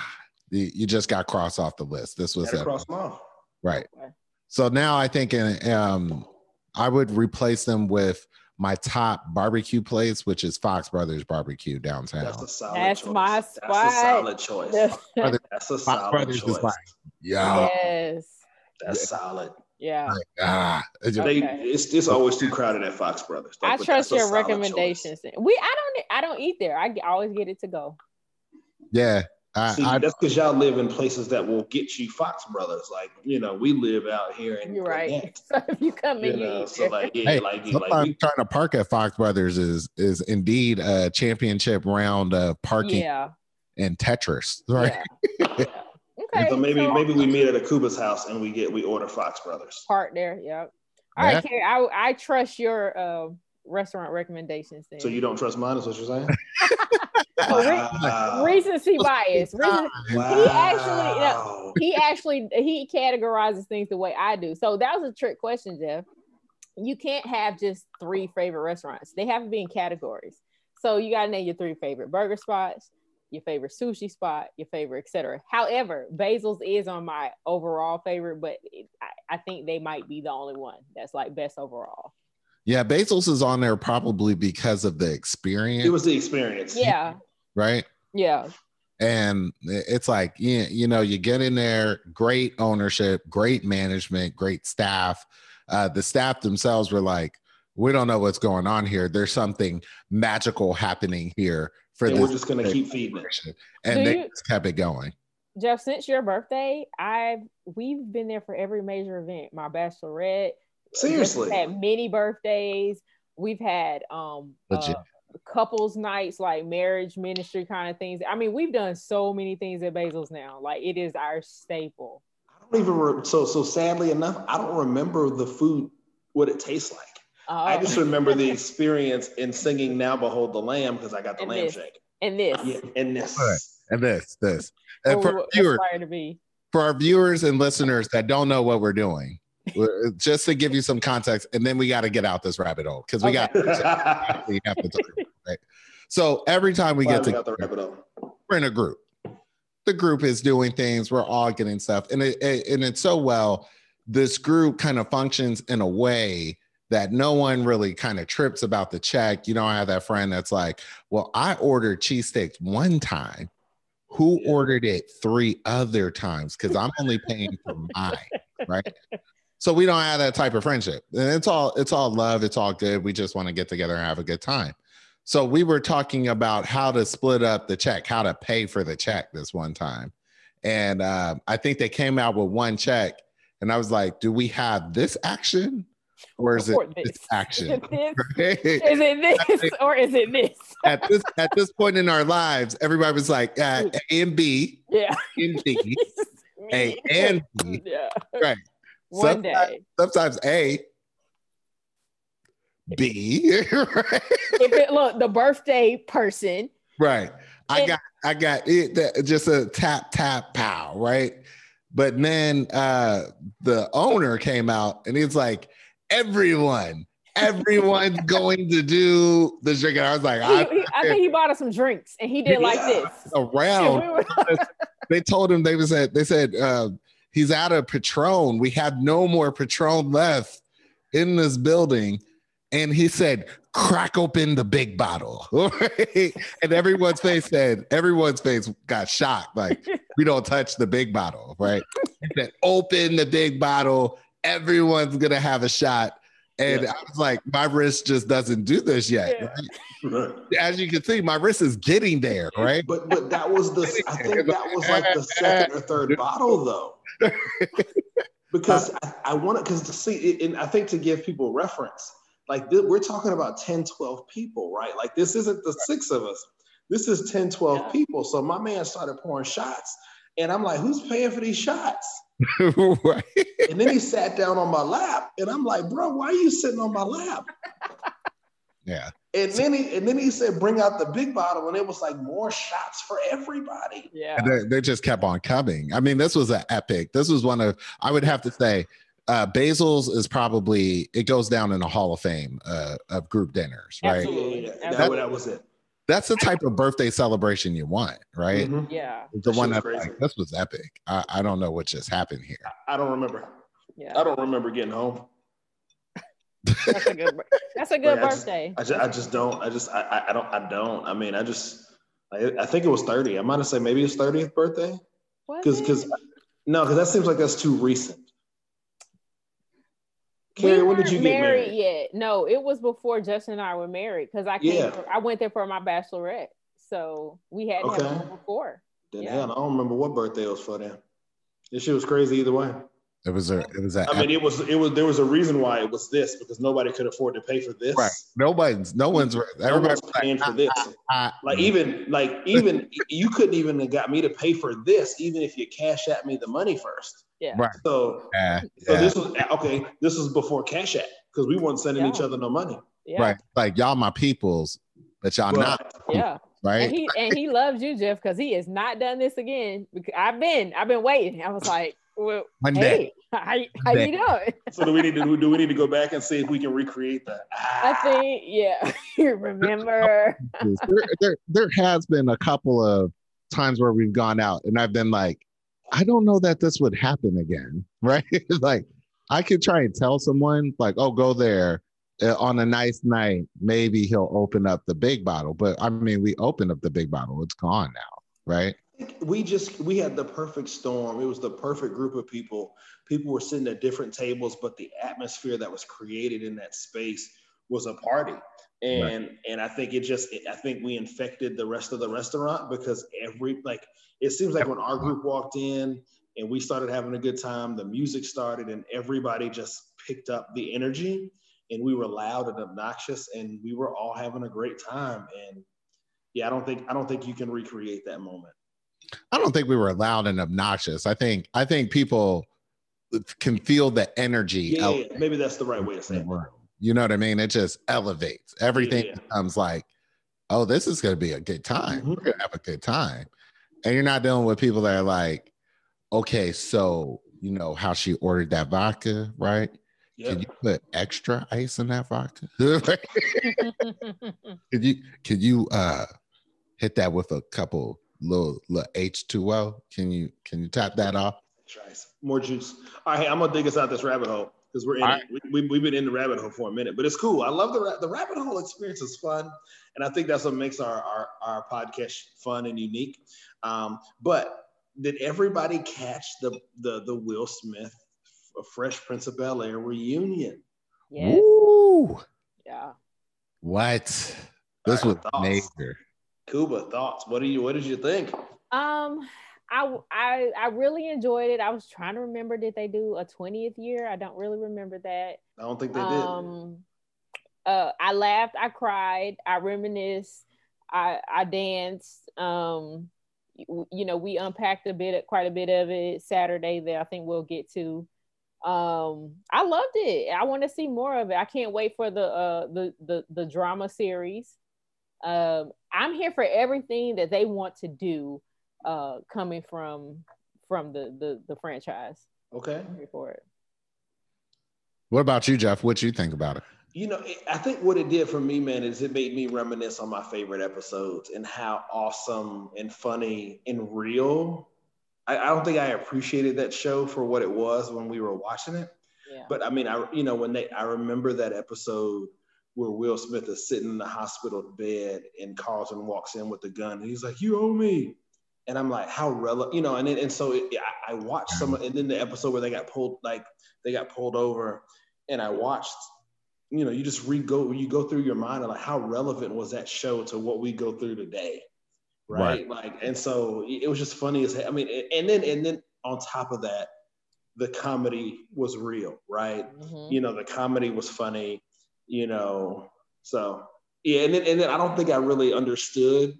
you, you just got crossed off the list. This was cross off. Right. Okay. So now I think in, um, I would replace them with my top barbecue place, which is Fox Brothers Barbecue downtown. That's a solid That's choice. my spot. That's a solid choice. That's a solid choice. Like, yeah. Yes. That's solid. Yeah. Like, ah, it's just- They, Okay. it's it's always too crowded at Fox Brothers. I trust your recommendations. choice. We I don't I don't eat there. I I always get it to go. yeah. I, See, I, that's because y'all live in places that will get you Fox Brothers. Like you know, we live out here in You're right. Gwinnett, *laughs* So if you come You in, you know, eat so like yeah, hey, like, like sometimes we, trying to park at Fox Brothers is is indeed a championship round of parking yeah. and Tetris, right? Yeah. yeah. *laughs* Okay. so maybe so maybe we meet at Akuba's house and we get we order Fox Brothers. part there. Yep. All right, Carrie, I I trust your uh, restaurant recommendations. Then. So you don't trust mine, is what you're saying? *laughs* Wow. recency bias. Recency, Wow. actually- no. he actually he categorizes things the way I do. So that was a trick question, Jeff. You can't have just three favorite restaurants. They have to be in categories. So you gotta name your three favorite burger spots, your favorite sushi spot, your favorite, etc. However, Basil's is on my overall favorite, but it, I, I think they might be the only one that's like best overall. Yeah, Basil's is on there probably because of the experience, It was the experience. Yeah, right? yeah, And it's like, you, you know, you get in there, great ownership, great management, great staff. Uh, the staff themselves were like, we don't know what's going on here. There's something magical happening here for And this. we're just gonna keep feeding it. And Do they you- just kept it going. Jeff, since your birthday, I've we've been there for every major event. My bachelorette, Seriously. We've had many birthdays. We've had um Legit. uh, couples nights, like marriage ministry kind of things. I mean, we've done so many things at Basil's now. Like it is our staple. I don't even re- so so sadly enough, I don't remember the food what it tastes like. I Uh, just remember the experience in singing "Now Behold the Lamb" because I got the And lamb this. shake. and this. Yeah, and this. Right. And this, this. And for our viewers, to be. for our viewers and listeners that don't know what we're doing, we're- Uh, just to give you some context, and then we got to get out this rabbit hole because we Okay. got we have to talk about, right. So every time we get we got the rabbit hole. we're in a group. The group is doing things. We're all getting stuff, and it, it- and it's so well. This group kind of functions in a way that no one really kind of trips about the check. You know, I have that friend that's like, "Well, I ordered cheesesteaks one time. Who Yeah. ordered it three other times? Because I'm only paying for mine, right?" So we don't have that type of friendship, and it's all it's all love. It's all good. We just want to get together and have a good time. So we were talking about how to split up the check, how to pay for the check this one time. And uh, I think they came out with one check. And I was like, do we have this action or is it this, this. action? Is Right? it this *laughs* or is it this? at this at this point in our lives, everybody was like uh, A and B, Yeah. and B, A and B. *laughs* *laughs* yeah. Right. One Sometimes- day. Sometimes A, B, *laughs* right? If it look the birthday person, Right. I And- got I got it that- just a tap tap pow, right? But then uh the owner came out and he's like, everyone, everyone's *laughs* going to do the drinking. I was like, he, I he- I think he bought us some drinks and he did like this. Around. we were- They told him they was said they said uh, he's out of Patron. We have no more Patron left in this building. And he said, crack open the big bottle. *laughs* Right? and everyone's face said, everyone's face got shocked. Like, *laughs* we don't touch the big bottle, right? He said, open the big bottle. Everyone's gonna have a shot. And Yeah. I was like, my wrist just doesn't do this yet. Yeah. right? Right. As you can see, my wrist is getting there, right? But but that was the I think that was like the second or third *laughs* bottle though. Because I, I want to because to see and I think to give people reference, like th- we're talking about 10, 12 people, right? Like this isn't the six of us. This is 10, 12 Yeah. people. So my man started pouring shots. And I'm like, who's paying for these shots? *laughs* right. And then he sat down on my lap. And I'm like, bro, why are you sitting on my lap? Yeah. And then he and then he said, bring out the big bottle. And it was like more shots for everybody. yeah. And they, they just kept on coming. I mean, this was an epic. This was one of, I would have to say, uh, Basil's is probably, it goes down in the Hall of Fame uh, of group dinners, right? Absolutely. That, that was it. That's the type of birthday celebration you want, right? Mhm. Yeah. The That one that like, this was epic. I, I don't know what just happened here. I don't remember. Yeah. I don't remember getting home. That's a good. That's a *laughs* good Like, I just- birthday. I just, I just don't. I just, I, I, don't, I don't. I mean, I just, I, I think it was 30. I might have said maybe his 30th birthday. Because, because, no, because that seems like that's too recent. Carrie, we when did you get married? married? Yet? No, it was before Justin and I were married because I came. Yeah. For, I went there for my bachelorette, so we had okay. before. Then yeah. hell, I don't remember what birthday it was for them. This shit was crazy either way. It was a. It was a. I mean, it was. It was. There was a reason why it was this because nobody could afford to pay for this. Right. Nobody's. No mm-hmm. one's. Everybody's paying like, for ah, this. Ah, ah, like even like even you couldn't even have got me to pay for this even if you cash at me the money first. Yeah. Right. So. Yeah. So yeah. this was okay. This was before Cash App because we weren't sending yeah. each other no money. Yeah. Right. Like y'all my peoples, but y'all not. Yeah. Right. And he and he loves you, Jeff, because he has not done this again. Because I've been, I've been waiting. I was like, well, One hey, how, how you doing? So do we need to do we need to go back and see if we can recreate that? I think yeah. *laughs* Remember? there, there there has been a couple of times where we've gone out and I've been like, I don't know that this would happen again, *laughs* right? like I could try and tell someone like, oh, go there uh, on a nice night. Maybe he'll open up the big bottle, but I mean, we opened up the big bottle. It's gone now, right? We just we had the perfect storm. It was the perfect group of people. People were sitting at different tables but the atmosphere that was created in that space was a party. And right. and i think it just i think we infected the rest of the restaurant because every like it seems like when our group walked in and we started having a good time the music started and everybody just picked up the energy and we were loud and obnoxious and we were all having a great time. And yeah i don't think i don't think you can recreate that moment I don't think we were loud and obnoxious. I think I think people can feel the energy. Yeah, yeah maybe that's the right way to say it. You know what I mean? It just elevates. Everything yeah. becomes like, oh, this is gonna be a good time. Mm-hmm. We're gonna have a good time. And you're not dealing with people that are like, okay, so you know how she ordered that vodka, right? Can you put extra ice in that vodka? *laughs* could you could you uh hit that with a couple little little H2O. Can you can you tap that off? More juice. All right, I'm gonna dig us out this rabbit hole because we're in right. it. We, we, have been in the rabbit hole for a minute, but it's cool. I love the the rabbit hole experience is fun, and I think that's what makes our our, our podcast fun and unique. Um, but did everybody catch the the the Will Smith Fresh Prince of Bel Air reunion? Yeah. Ooh. Yeah. What? This right, was major. Kuba, thoughts? What do you what did you think? Um, I I I really enjoyed it. I was trying to remember did they do a 20th year? I don't really remember that. I don't think they um, did. Uh, I laughed, I cried, I reminisced, I I danced. Um, you, you know, we unpacked a bit, quite a bit of it Saturday. That I think we'll get to. Um, I loved it. I want to see more of it. I can't wait for the uh the the the drama series. Um, I'm here for everything that they want to do uh, coming from from the, the the franchise. Okay. I'm here for it. What about you, Jeff? What you think about it? You know, I think what it did for me, man, is it made me reminisce on my favorite episodes and how awesome and funny and real. I, I don't think I appreciated that show for what it was when we were watching it. Yeah. But I mean, I you know when they I remember that episode where Will Smith is sitting in the hospital bed and Carlton walks in with a gun and he's like, "You owe me," and I'm like, "How relevant?" You know, and then, and so it, I, I watched some, and then the episode where they got pulled, like they got pulled over, and I watched. You know, you just re go, you go through your mind, and like, how relevant was that show to what we go through today, right? right. Like, and so it was just funny as I mean, and then and then on top of that, the comedy was real, right? Mm-hmm. You know, the comedy was funny you know. So yeah, and then, and then I don't think I really understood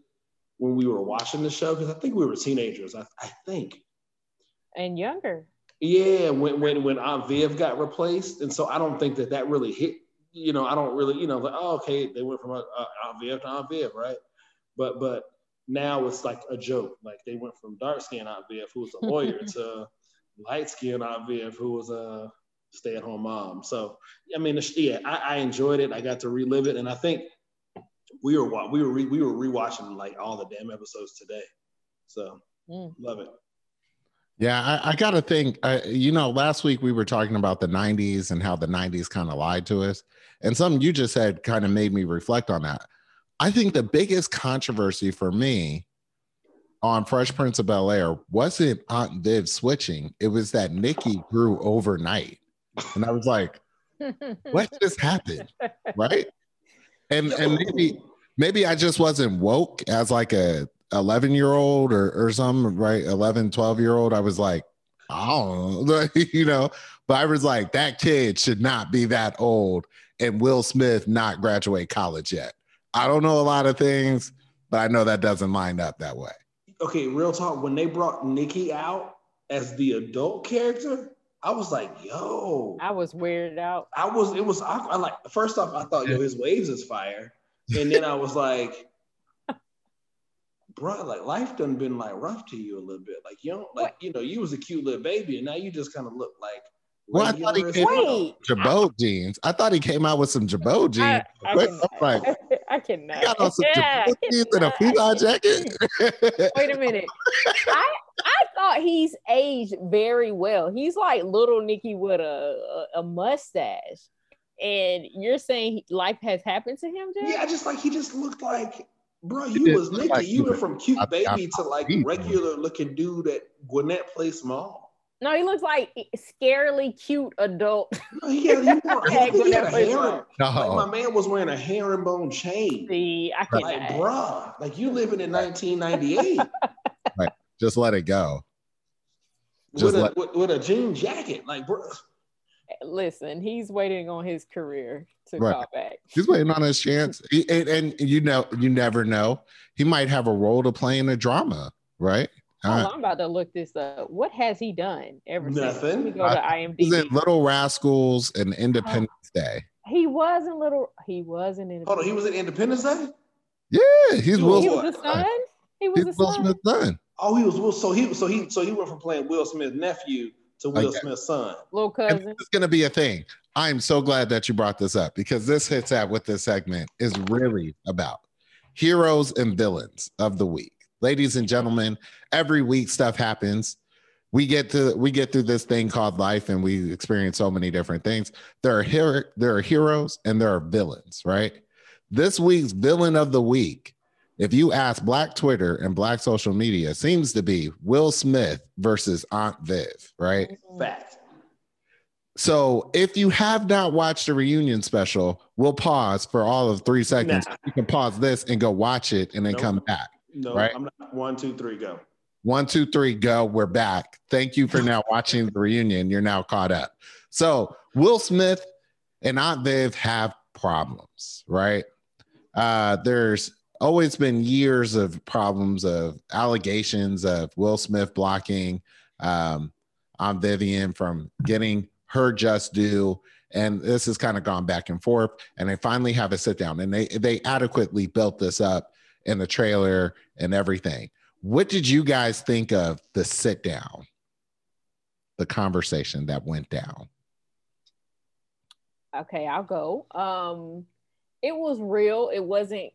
when we were watching the show because I think we were teenagers. I, I think. And younger. Yeah, when when when Aunt Viv got replaced, and so I don't think that that really hit. You know, I don't really, you know, like oh, okay, they went from uh, Aunt Viv to Aunt Viv, right? But but now it's like a joke. Like they went from dark skin Aunt Viv, who was a lawyer, *laughs* to light skin Aunt Viv, who was a stay at home mom. So, I mean, yeah, I, I, enjoyed it. I got to relive it. And I think we were, we were, re, we were rewatching like all the damn episodes today. So mm. love it. Yeah, I, I got to think, uh, you know, last week we were talking about the 90s and how the 90s kind of lied to us. And something you just said kind of made me reflect on that. I think the biggest controversy for me on Fresh Prince of Bel Air wasn't Aunt Viv switching, it was that Nikki grew overnight. And I was like, what *laughs* just happened? Right. And and maybe maybe I just wasn't woke as like a 11 year old or, or some right? 11 12 year old i was like i don't know *laughs* you know? But i was like that kid should not be that old and will smith not graduate college yet. I don't know a lot of things but i know that doesn't line up that way. Okay real talk. When they brought nikki out as the adult character I was like, yo. I was weirded out. I was, it was, I, I like, first off, I thought, yo, his waves is fire. And then I was like, bro, like life done been like rough to you a little bit. Like you know, like you know, you was a cute little baby, and now you just kind of look like. Well, I thought he came Wait. Girbaud jeans. I thought he came out with some Girbaud jeans. I, I, Wait, cannot. like, *laughs* I cannot. Got on some yeah, Girbaud jeans and a Fila jacket. *laughs* Wait a minute. I I thought he's aged very well. He's like little Nicky with a, a, a mustache. And you're saying life has happened to him, Jeff? Yeah, I just like he just looked like Bro, you was Nikki. Like you went from cute I, baby I, I, to like regular looking dude at Gwinnett Place Mall. No, he looks like scarily cute adult. *laughs* No, he had, he *laughs* he had a hair, like my man was wearing a herringbone chain. See, I can't. Like, bruh, like you living in 1998. *laughs* right, just let it go. Just with, let- a, with, with a jean jacket, like, bro listen, he's waiting on his career to right. call back. He's waiting on his chance, and, and, you know, you never know. He might have a role to play in a drama, right? Oh, uh, I'm about to look this up. What has he done ever Nothing. since? Let me go to IMDb. He's in Little Rascals and Independence oh, Day. He was in Little. He was in Independence. Hold on, he was in Independence Day. Yeah, he's he, Will. He was the son. He was he's Will Smith's son. Oh, he was Will. So he so he so he went from playing Will Smith's nephew to Will okay. Smith's son. Little cousin. It's going to be a thing. I'm so glad that you brought this up because this hits at what this segment is really about heroes and villains of the week. Ladies and gentlemen, every week stuff happens. We get to we get through this thing called life and we experience so many different things. There are hero, there are heroes and there are villains, right? This week's villain of the week, if you ask Black Twitter and Black social media, seems to be Will Smith versus Aunt Viv, right? Fact. So if you have not watched the reunion special, we'll pause for all of three seconds. Nah. You can pause this and go watch it and then nope. come back. No, right? I'm not. One, two, three, go. One, two, three, go. We're back. Thank you for now *laughs* watching the reunion. You're now caught up. So Will Smith and Aunt Viv have problems, right? Uh, there's always been years of problems of allegations of Will Smith blocking um, Aunt Vivian from getting her just due and this has kind of gone back and forth and they finally have a sit down and they they adequately built this up in the trailer and everything what did you guys think of the sit down the conversation that went down okay i'll go um it was real it wasn't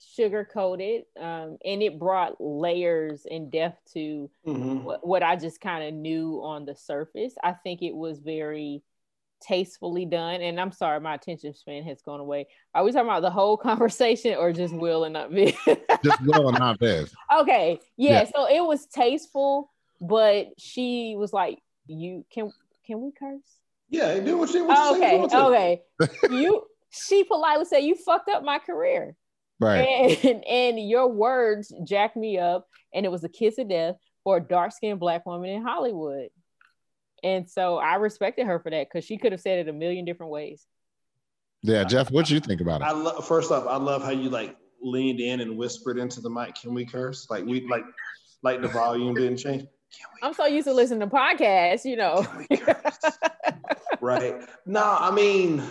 sugar coated um, and it brought layers and depth to mm-hmm. what, what I just kind of knew on the surface. I think it was very tastefully done. And I'm sorry, my attention span has gone away. Are we talking about the whole *laughs* conversation or just Will and not Viv? *laughs* just Will and not Viv. Okay. Yeah, yeah. So it was tasteful, but she was like, "You can can we curse?" Yeah, do what she was. Okay. Okay. *laughs* you. She politely said, "You fucked up my career." Right. And, and your words jacked me up, and it was a kiss of death for a dark skinned black woman in Hollywood. And so I respected her for that because she could have said it a million different ways. Yeah, Jeff, what do you think about it? I lo- first off, I love how you like leaned in and whispered into the mic. Can we curse? Like we like like the volume didn't change. I'm so used to listening to podcasts, you know. *laughs* right. No, I mean,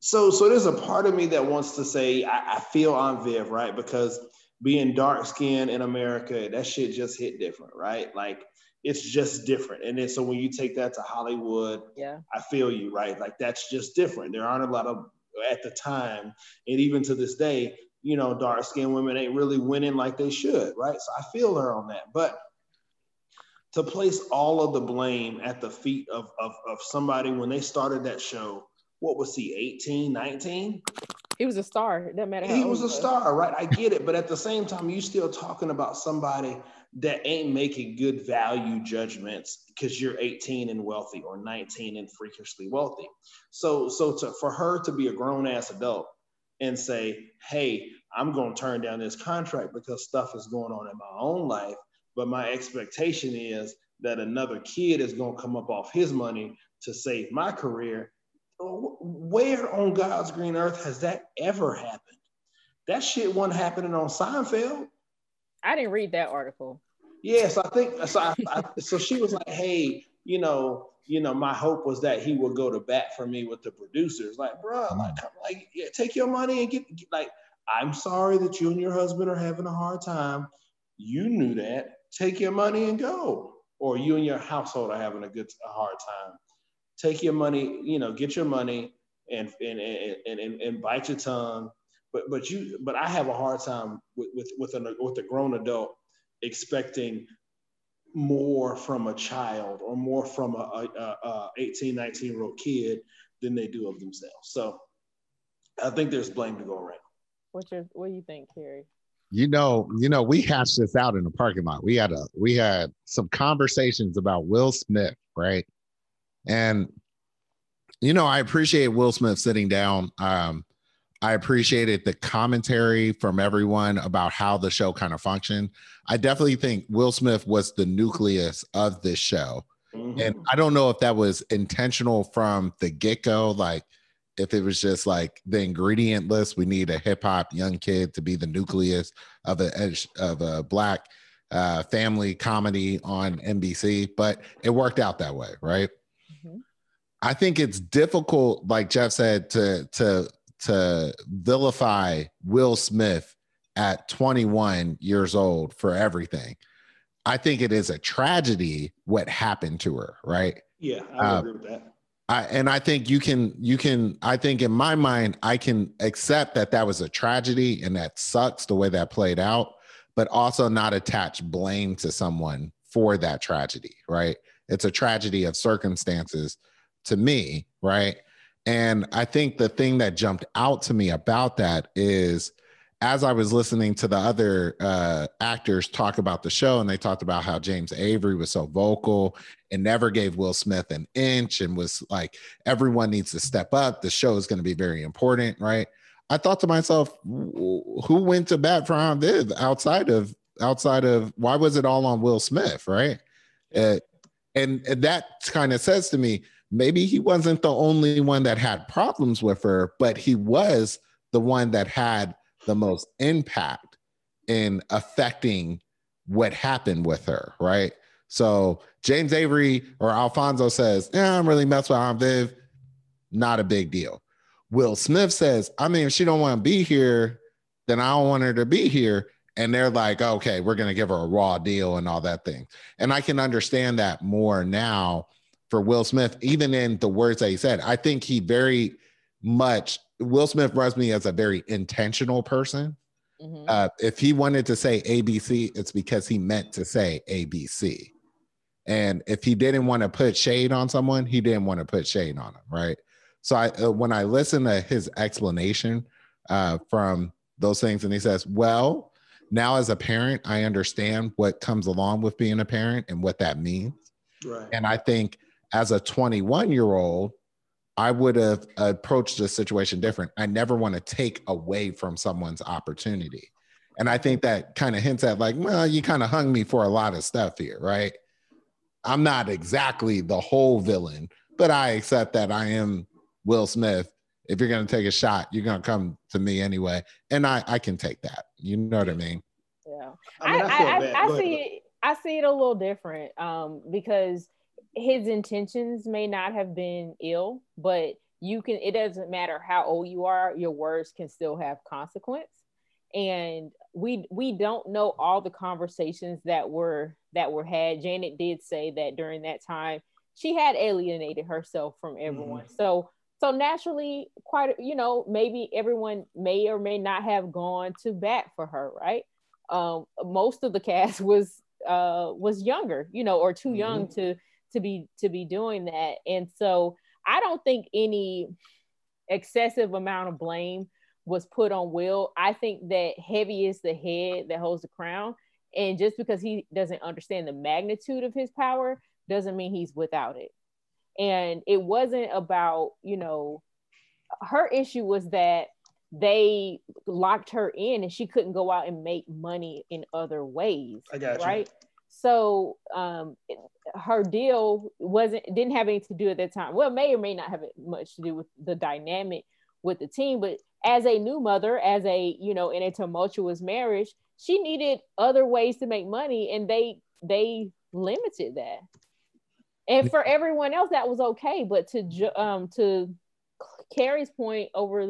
so so there's a part of me that wants to say I, I feel on Viv, right? Because being dark skinned in America, that shit just hit different, right? Like it's just different. And then so when you take that to Hollywood, yeah, I feel you, right? Like that's just different. There aren't a lot of at the time, and even to this day, you know, dark skinned women ain't really winning like they should, right? So I feel her on that. But to place all of the blame at the feet of, of, of somebody when they started that show what was he 18 19 he was a star it doesn't matter he was a star right i get it but at the same time you still talking about somebody that ain't making good value judgments because you're 18 and wealthy or 19 and freakishly wealthy. So, so to, for her to be a grown ass adult and say, "Hey, I'm going to turn down this contract because stuff is going on in my own life," but my expectation is that another kid is going to come up off his money to save my career. Where on God's green earth has that ever happened? That shit wasn't happening on Seinfeld. I didn't read that article. Yes, I think so. I, I, so she was like, "Hey, you know, you know, my hope was that he would go to bat for me with the producers. Like, bro, like, like, yeah, take your money and get, get, like, I'm sorry that you and your husband are having a hard time. You knew that. Take your money and go. Or you and your household are having a good, a hard time. Take your money, you know, get your money and and and and, and, and bite your tongue but but you but I have a hard time with with with, an, with a grown adult expecting more from a child or more from a, a, a 18 19 year old kid than they do of themselves. So i think there's blame to go around. What's your what do you think Carrie? you know you know we hashed this out in the parking lot. We had a we had some conversations about will smith right? And you know i appreciate will smith sitting down um I appreciated the commentary from everyone about how the show kind of functioned. I definitely think Will Smith was the nucleus of this show. Mm-hmm. And I don't know if that was intentional from the get go, like if it was just like the ingredient list, we need a hip hop young kid to be the nucleus of a of a black uh, family comedy on NBC, but it worked out that way, right? Mm-hmm. I think it's difficult, like Jeff said, to to to vilify Will Smith at 21 years old for everything. I think it is a tragedy what happened to her, right? Yeah, I uh, agree with that. I, and I think you can, you can, I think in my mind, I can accept that that was a tragedy and that sucks the way that played out, but also not attach blame to someone for that tragedy, right? It's a tragedy of circumstances to me, right? And I think the thing that jumped out to me about that is as I was listening to the other uh, actors talk about the show, and they talked about how James Avery was so vocal and never gave Will Smith an inch and was like, everyone needs to step up. The show is going to be very important, right? I thought to myself, who went to bat for Aunt Viv outside of outside of why was it all on Will Smith, right? Uh, and, and that kind of says to me, maybe he wasn't the only one that had problems with her, but he was the one that had the most impact in affecting what happened with her, right? So James Avery or Alfonso says, Yeah, I'm really messed with Aunt Viv. Not a big deal. Will Smith says, I mean, if she don't want to be here, then I don't want her to be here. And they're like, okay, we're gonna give her a raw deal and all that thing. And I can understand that more now for Will Smith, even in the words that he said. I think he very much Will Smith runs me as a very intentional person. Mm-hmm. Uh, if he wanted to say ABC, it's because he meant to say ABC. And if he didn't want to put shade on someone, he didn't want to put shade on him, right? So I, uh, when I listen to his explanation uh, from those things, and he says, "Well, now as a parent, I understand what comes along with being a parent and what that means." Right. And I think as a 21 year old, I would have approached the situation different. I never want to take away from someone's opportunity. And I think that kind of hints at like, well, you kind of hung me for a lot of stuff here, right? I'm not exactly the whole villain, but I accept that I am Will Smith. If you're going to take a shot, you're going to come to me anyway. And I, I can take that. You know what I mean? Yeah. I, mean, I, I, I see it, I see it a little different um, because – his intentions may not have been ill, but you can it doesn't matter how old you are, your words can still have consequence. And we we don't know all the conversations that were that were had. Janet did say that during that time she had alienated herself from everyone. Mm-hmm. So so naturally quite you know maybe everyone may or may not have gone to bat for her right um, most of the cast *laughs* was uh, was younger you know or too mm-hmm. young to to be to be doing that and so i don't think any excessive amount of blame was put on will i think that heavy is the head that holds the crown And just because he doesn't understand the magnitude of his power doesn't mean he's without it. And it wasn't about, you know, her issue was that they locked her in and she couldn't go out and make money in other ways. I got you. Right. So um, her deal wasn't didn't have anything to do at that time. Well, may or may not have much to do with the dynamic with the team, but as a new mother, as a you know, in a tumultuous marriage, she needed other ways to make money, and they they limited that. And for everyone else, that was okay. But to um to Carrie's point over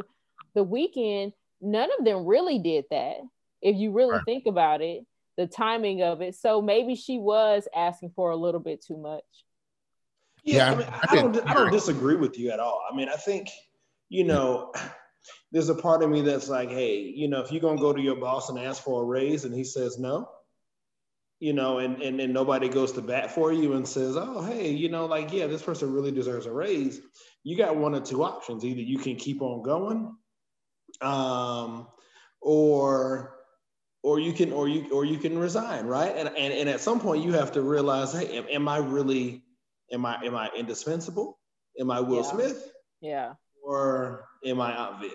the weekend, none of them really did that. If you really right. think about it, the timing of it. So maybe she was asking for a little bit too much. Yeah, yeah I, mean, I, don't, I don't disagree with you at all. I mean, I think, you know, there's a part of me that's like, hey, you know, if you're gonna go to your boss and ask for a raise and he says no, you know, and and then nobody goes to bat for you and says, oh, hey, you know, like, yeah, this person really deserves a raise. You got one or two options. Either you can keep on going, um, or or you can or you or you can resign, right? And and, and at some point you have to realize, hey, am, am I really am I am I indispensable? Am I Will yeah. Smith? Yeah. Or am I Aunt Viv?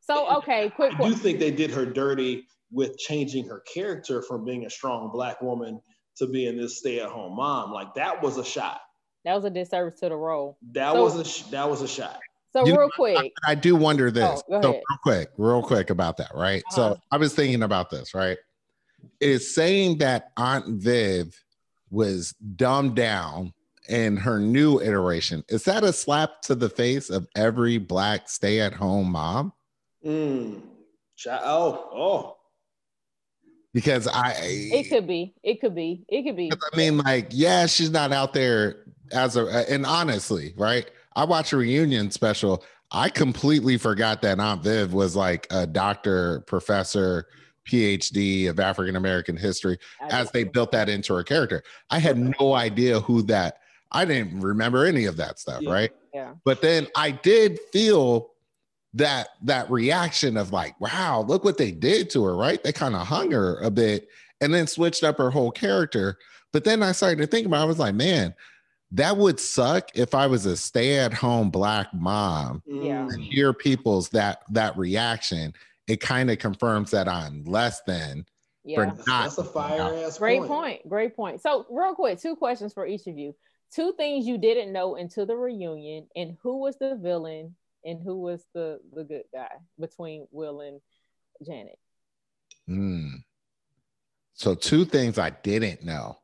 So okay, quick. I do think they did her dirty with changing her character from being a strong black woman to being this stay-at-home mom. Like that was a shot. That was a disservice to the role. That so, was a that was a shot. So you real know, quick, I, I, do wonder this. Oh, so real quick, real quick about that, right? Uh-huh. So I was thinking about this, right? Is saying that Aunt Viv was dumbed down in her new iteration. Is that a slap to the face of every black stay-at-home mom? Mm. Oh, oh. Because I it could be. It could be. It could be. I mean, like, yeah, she's not out there as a and honestly, right? I watched a reunion special. I completely forgot that Aunt Viv was like a doctor, professor, PhD of African American history as they built that into her character. I had no idea who that. I didn't remember any of that stuff, yeah. right? Yeah. But then I did feel that that reaction of like, wow, look what they did to her, right? They kind of hung her a bit and then switched up her whole character. But then I started to think about, it, I was like, man, that would suck if I was a stay-at-home black mom. Yeah. And hear people's that that reaction, it kind of confirms that I'm less than. Yeah, that's a fire ass. Great point. point. Great point. So, real quick, two questions for each of you. Two things you didn't know until the reunion, and who was the villain and who was the the good guy between Will and Janet. Hmm. So, two things I didn't know.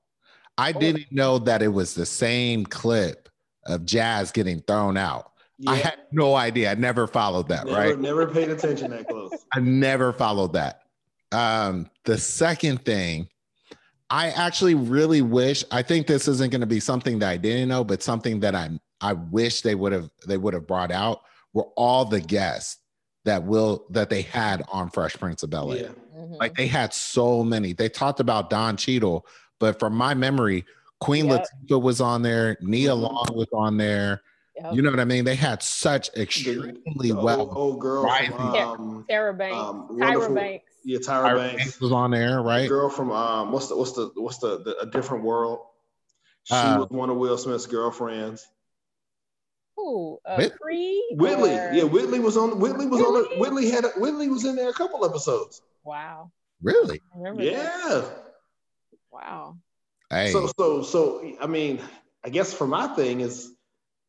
I didn't know that it was the same clip of Jazz getting thrown out. Yeah. I had no idea. I never followed that, never, right? Never paid attention that close. *laughs* I never followed that. Um, the second thing, I actually really wish, I think this isn't going to be something that I didn't know, but something that I I wish they would have they would have brought out were all the guests that will that they had on Fresh Prince of Bel Air. Yeah. Mm-hmm. Like they had so many. They talked about Don Cheadle, but from my memory, Queen yep. Latifah was on there, Nia mm-hmm. Long was on there. Yep. You know what I mean? They had such extremely the, the well. Old, old girl, from, um, Tyra Banks, um, Tyra Banks. Yeah, Tyra, Tyra Banks. Banks. was on there, right? The girl from um, what's the what's the what's the, the a different world? She uh, was one of Will Smith's girlfriends. Who? Uh, Creed? Whitley. Or... Yeah, Whitley was on. Whitley was Whitley? on. Whitley had. A, Whitley was in there a couple episodes. Wow. Really? Yeah. That. Wow. Hey. So so so I mean, I guess for my thing is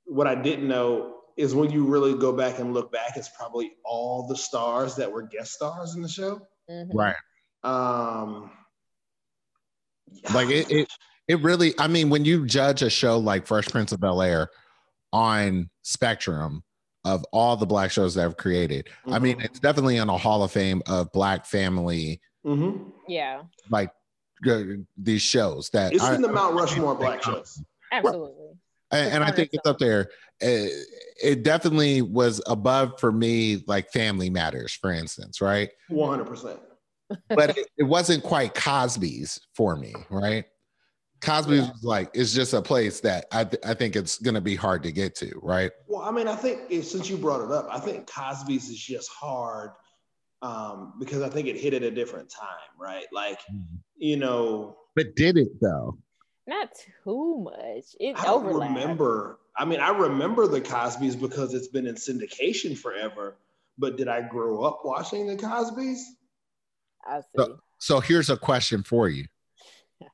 what I didn't know is when you really go back and look back, it's probably all the stars that were guest stars in the show. Mm-hmm. Right. Um like it, it it really I mean when you judge a show like Fresh Prince of Bel Air on Spectrum of all the black shows that I've created. Mm-hmm. I mean, mm-hmm. it's definitely in a hall of fame of black family. Mm-hmm. Yeah. Like Uh, these shows that it's I, in the Mount Rushmore black shows. Absolutely. And, and I think it's up there. It, it, definitely was above for me, like Family Matters, for instance, right? One hundred percent. But it, it, wasn't quite Cosby's for me, right? Cosby's yeah. was like it's just a place that I th- I think it's going to be hard to get to, right? Well, I mean, I think eh, since you brought it up, I think Cosby's is just hard um, because I think it hit at a different time, right? Like, mm-hmm. you know. But did it though? Not too much. It I don't remember. I mean, I remember the Cosbys because it's been in syndication forever. But did I grow up watching the Cosbys? I see. So, so here's a question for you. *laughs*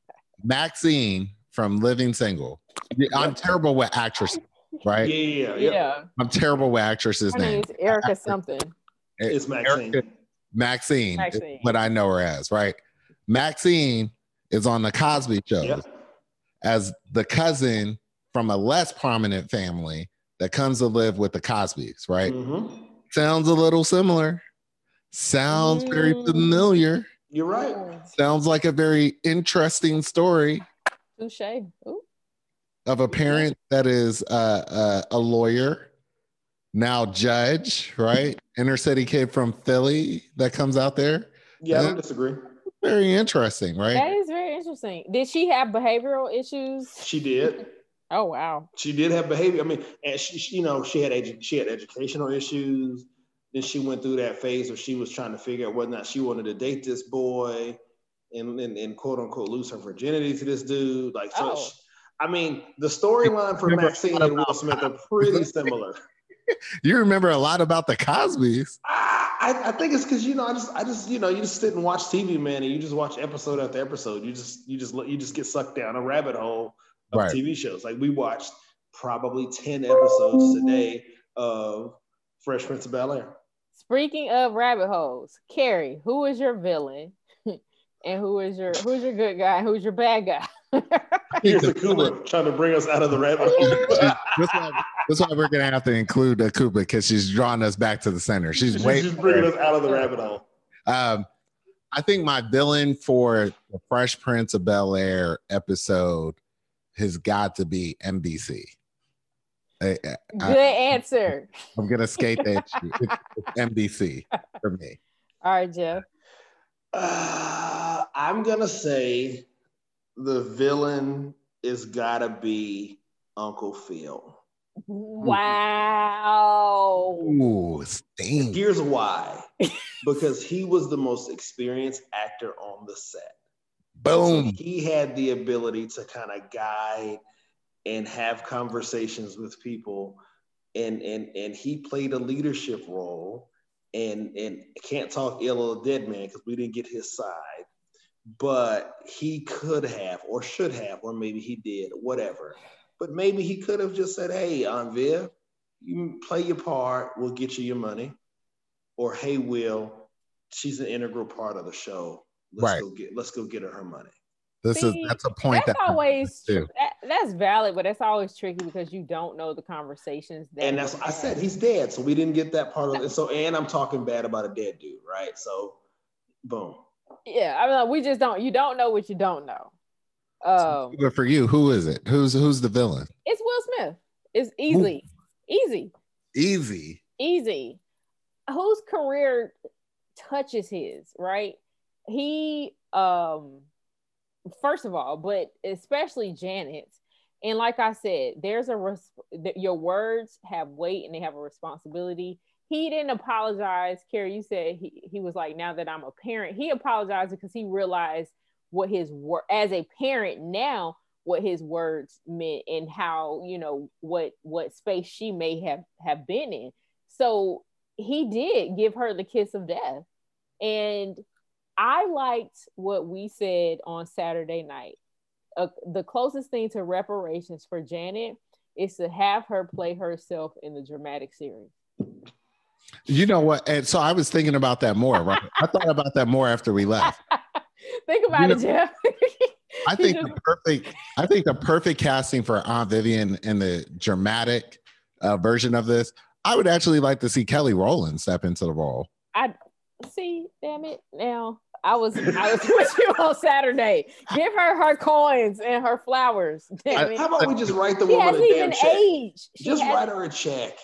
Maxine from Living Single. I'm terrible with actresses, right? Yeah, yeah, yeah. I'm terrible with actresses' names. Name Erica something. *laughs* It's Maxine. Erica, Maxine, Maxine. what I know her as, right? Maxine is on the Cosby Show yep. as the cousin from a less prominent family that comes to live with the Cosbys, right? Mm-hmm. Sounds a little similar. Sounds mm. very familiar. You're right. Sounds like a very interesting story. Touche. Of a parent that is uh, uh, a lawyer, now judge, right? Inner city kid from Philly that comes out there. Yeah, I don't disagree. Very interesting, right? That is very interesting. Did she have behavioral issues? She did. Oh wow. She did have behavior. I mean, and she, she you know, she had edu- she had educational issues. Then she went through that phase where she was trying to figure out whether or not she wanted to date this boy and, and, and quote unquote lose her virginity to this dude. Like, so oh. she, I mean, the storyline for Maxine and Will Smith are pretty similar. You remember a lot about the Cosbys. I, I think it's because you know I just I just you know you just sit and watch TV, man, and you just watch episode after episode. You just you just you just get sucked down a rabbit hole of right. TV shows. Like we watched probably ten episodes today of Fresh Prince of Bel Air. Speaking of rabbit holes, Carrie, who is your villain, *laughs* and who is your who's your good guy, who's your bad guy? *laughs* Here's the Akuba trying to bring us out of the rabbit hole. That's, why, that's why we're gonna have to include Akuba because she's drawing us back to the center. She's, she's waiting. She's bringing us out of the rabbit hole. Um, I think my villain for the Fresh Prince of Bel Air episode has got to be NBC. I, I, Good answer. I'm gonna skate that. *laughs* it's, it's NBC for me. All right, Jeff. Uh, I'm gonna say the villain is gotta be Uncle Phil. Wow. Ooh, sting. Here's why. *laughs* because he was the most experienced actor on the set. Boom. So he had the ability to kind of guide and have conversations with people. And, and, and he played a leadership role. And, and can't talk ill of a dead man because we didn't get his side but he could have or should have, or maybe he did, whatever. But maybe he could have just said, Hey, Aunt Viv, you play your part, we'll get you your money. Or hey, Will, she's an integral part of the show. Let's right. go get let's go get her her money. This See, is that's a point that's that always that, that's valid, but that's always tricky because you don't know the conversations. That and that's I said he's dead, so we didn't get that part of it. So and I'm talking bad about a dead dude, right? So boom. Yeah, I mean, like, we just don't. You don't know what you don't know. Um, but for you, who is it? Who's who's the villain? It's Will Smith. It's easy, easy, easy, easy. Whose career touches his right? He, um, first of all, but especially Janet's. And like I said, there's a res- your words have weight and they have a responsibility he didn't apologize. Carrie, you said he, he was like, now that I'm a parent, he apologized because he realized what his word as a parent now, what his words meant and how, you know, what what space she may have have been in. So he did give her the kiss of death. And I liked what we said on Saturday night. Uh, the closest thing to reparations for Janet is to have her play herself in the dramatic series. You know what? And so I was thinking about that more, right? I thought about that more after we left. *laughs* Think about you it, Jeff. *laughs* I think the perfect I think the perfect casting for Aunt Vivian in the dramatic uh, version of this, I would actually like to see Kelly Rowland step into the role. I see, damn it. Now I was I was *laughs* with you on Saturday. Give her her coins and her flowers. Damn How about we just write the woman a damn check? Age. Just write her a check.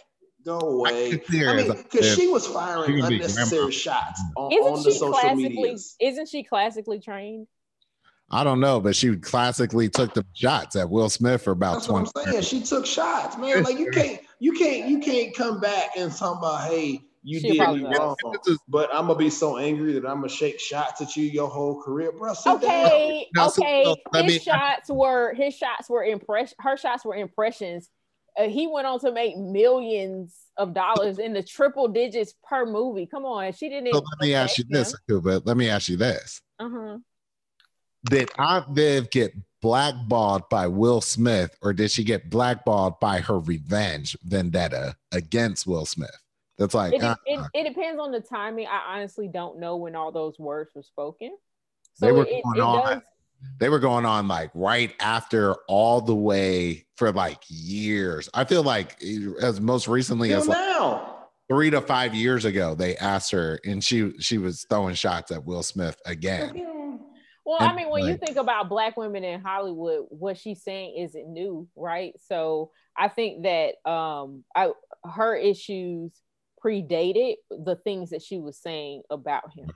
Go away. I, I mean, because she was firing unnecessary shots mm-hmm. on, isn't on the social media. Isn't she classically trained? I don't know, but she classically took the shots at Will Smith for about That's 20 what I'm saying. She took shots, man. Like you *laughs* can't, you can't, you can't come back and talk about, hey, You she did me wrong, but I'm gonna be so angry that I'm gonna shake shots at you your whole career, bro. okay, okay. his me, shots were his shots were impression. Her shots were impressions. Uh, he went on to make millions of dollars in the triple digits per movie. Come on, she didn't. So let me ask you him. this, Akuba. Let me ask you this. Uh-huh. Did Aunt Viv get blackballed by Will Smith, or did she get blackballed by her revenge vendetta against Will Smith? That's like it, uh, it, it, depends on the timing. I honestly don't know when all those words were spoken. So they were it, going on. Does, they were going on like right after all the way for like years. I feel like as most recently as like three to five years ago, they asked her, and she she was throwing shots at Will Smith again. *laughs* Well, and I mean, when like, you think about black women in Hollywood, what she's saying isn't new, right? So I think that um, I her issues predated the things that she was saying about him.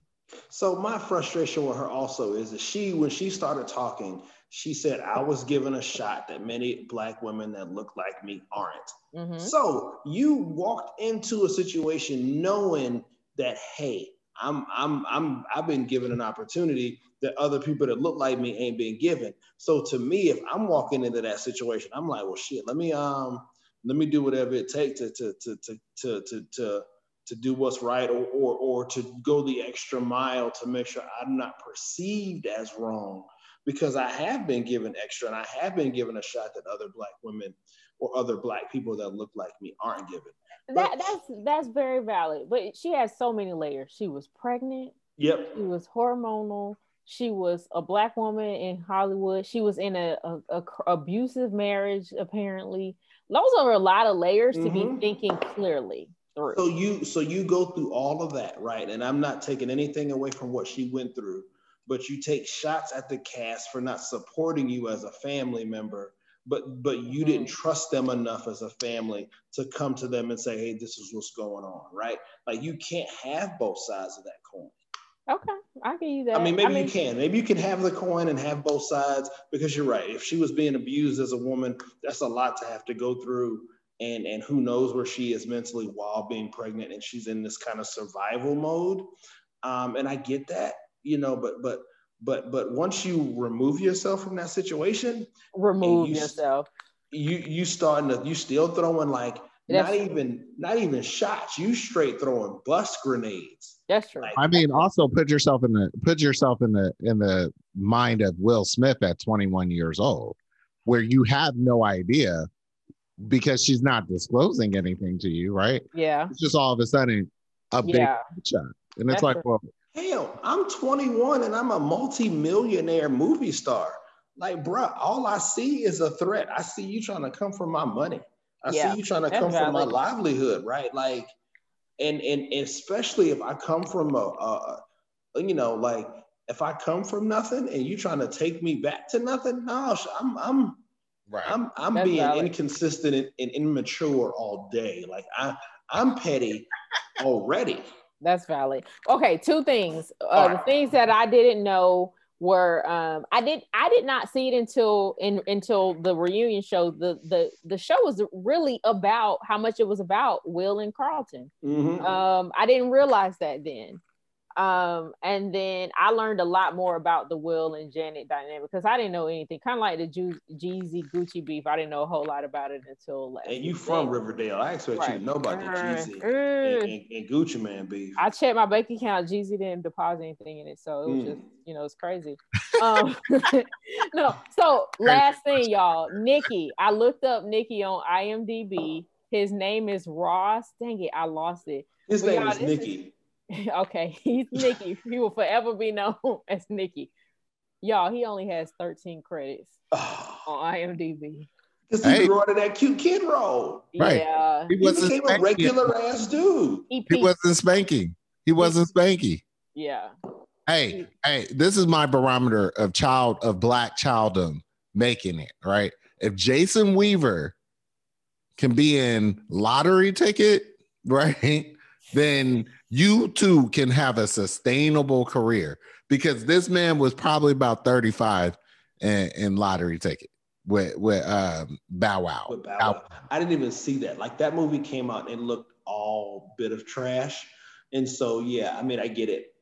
So my frustration with her also is that she, when she started talking, she said, I was given a shot that many black women that look like me aren't. Mm-hmm. So you walked into a situation knowing that, hey, I'm I'm I'm I've been given an opportunity that other people that look like me ain't been given. So to me, if I'm walking into that situation, I'm like, well shit, let me um let me do whatever it takes to to to to to to, to, to do what's right or, or or to go the extra mile to make sure I'm not perceived as wrong because I have been given extra and I have been given a shot that other black women or other black people that look like me aren't given. That, that's that's very valid, but she has so many layers. She was pregnant. Yep. She was hormonal. She was a black woman in Hollywood. She was in a, a, a abusive marriage, apparently those are a lot of layers to mm-hmm. be thinking clearly through. So you so you go through all of that, right? And I'm not taking anything away from what she went through, but you take shots at the cast for not supporting you as a family member, but but you mm-hmm. didn't trust them enough as a family to come to them and say, hey, this is what's going on, right? Like you can't have both sides of that coin. Okay, I give you that. I mean, maybe I mean, you can. Maybe you can have the coin and have both sides because you're right. If she was being abused as a woman, that's a lot to have to go through. And and who knows where she is mentally while being pregnant, and she's in this kind of survival mode. Um, and I get that, you know, but but but but once you remove yourself from that situation, remove you, yourself. You you starting to you still throwing like not even not even shots. You straight throwing bus grenades. That's true. Like, I mean, also put yourself in the put yourself in the in the mind of Will Smith at 21 years old, where you have no idea because she's not disclosing anything to you, right? Yeah. It's just all of a sudden a big yeah. shot. And it's That's like, well, hell, I'm 21 and I'm a multi-millionaire movie star. Like, bruh, all I see is a threat. I see you trying to come for my money. I yeah, see you trying to come valid. from my livelihood, right? Like, and and especially if I come from a, a, you know, like if I come from nothing and you trying to take me back to nothing, no, I'm I'm right. I'm I'm That's being valid. inconsistent and, and immature all day. Like I I'm petty already. That's valid. Okay, two things. Uh, right. The things that I didn't know were um I did I did not see it until in until the reunion show. The the the show was really about how much it was about Will and Carlton. Mm-hmm. Um I didn't realize that then. Um, and then I learned a lot more about the Will and Janet dynamic because I didn't know anything. Kind of like the Ju- Jeezy Gucci beef. I didn't know a whole lot about it until last. And you from Riverdale? I expect right. you to know about the Jeezy uh, and, and, and, Gucci Mane beef. I checked my bank account. Jeezy didn't deposit anything in it, so it was mm. just you know it's crazy. um, *laughs* no, so *laughs* last thing, y'all, Nikki. I looked up Nikki on IMDb. His name is Ross. Dang it, I lost it. His but name is Nikki. Is, *laughs* okay, he's Nikki. *laughs* he will forever be known *laughs* as Nikki. Y'all, he only has 13 credits *sighs* on IMDb. Because he hey. grew out of that cute kid role. Right. Yeah. He, he became a regular ass dude. He, he wasn't spanking. He wasn't spanky. Yeah. Hey, hey, this is my barometer of child of black childom making it, right? If Jason Weaver can be in lottery ticket, right? Then you too can have a sustainable career because this man was probably about 35 in, in lottery ticket with with um, Bow Wow. With Bow Wow. I didn't even see that. Like that movie came out and looked all bit of trash. And so, yeah, I mean, I get it.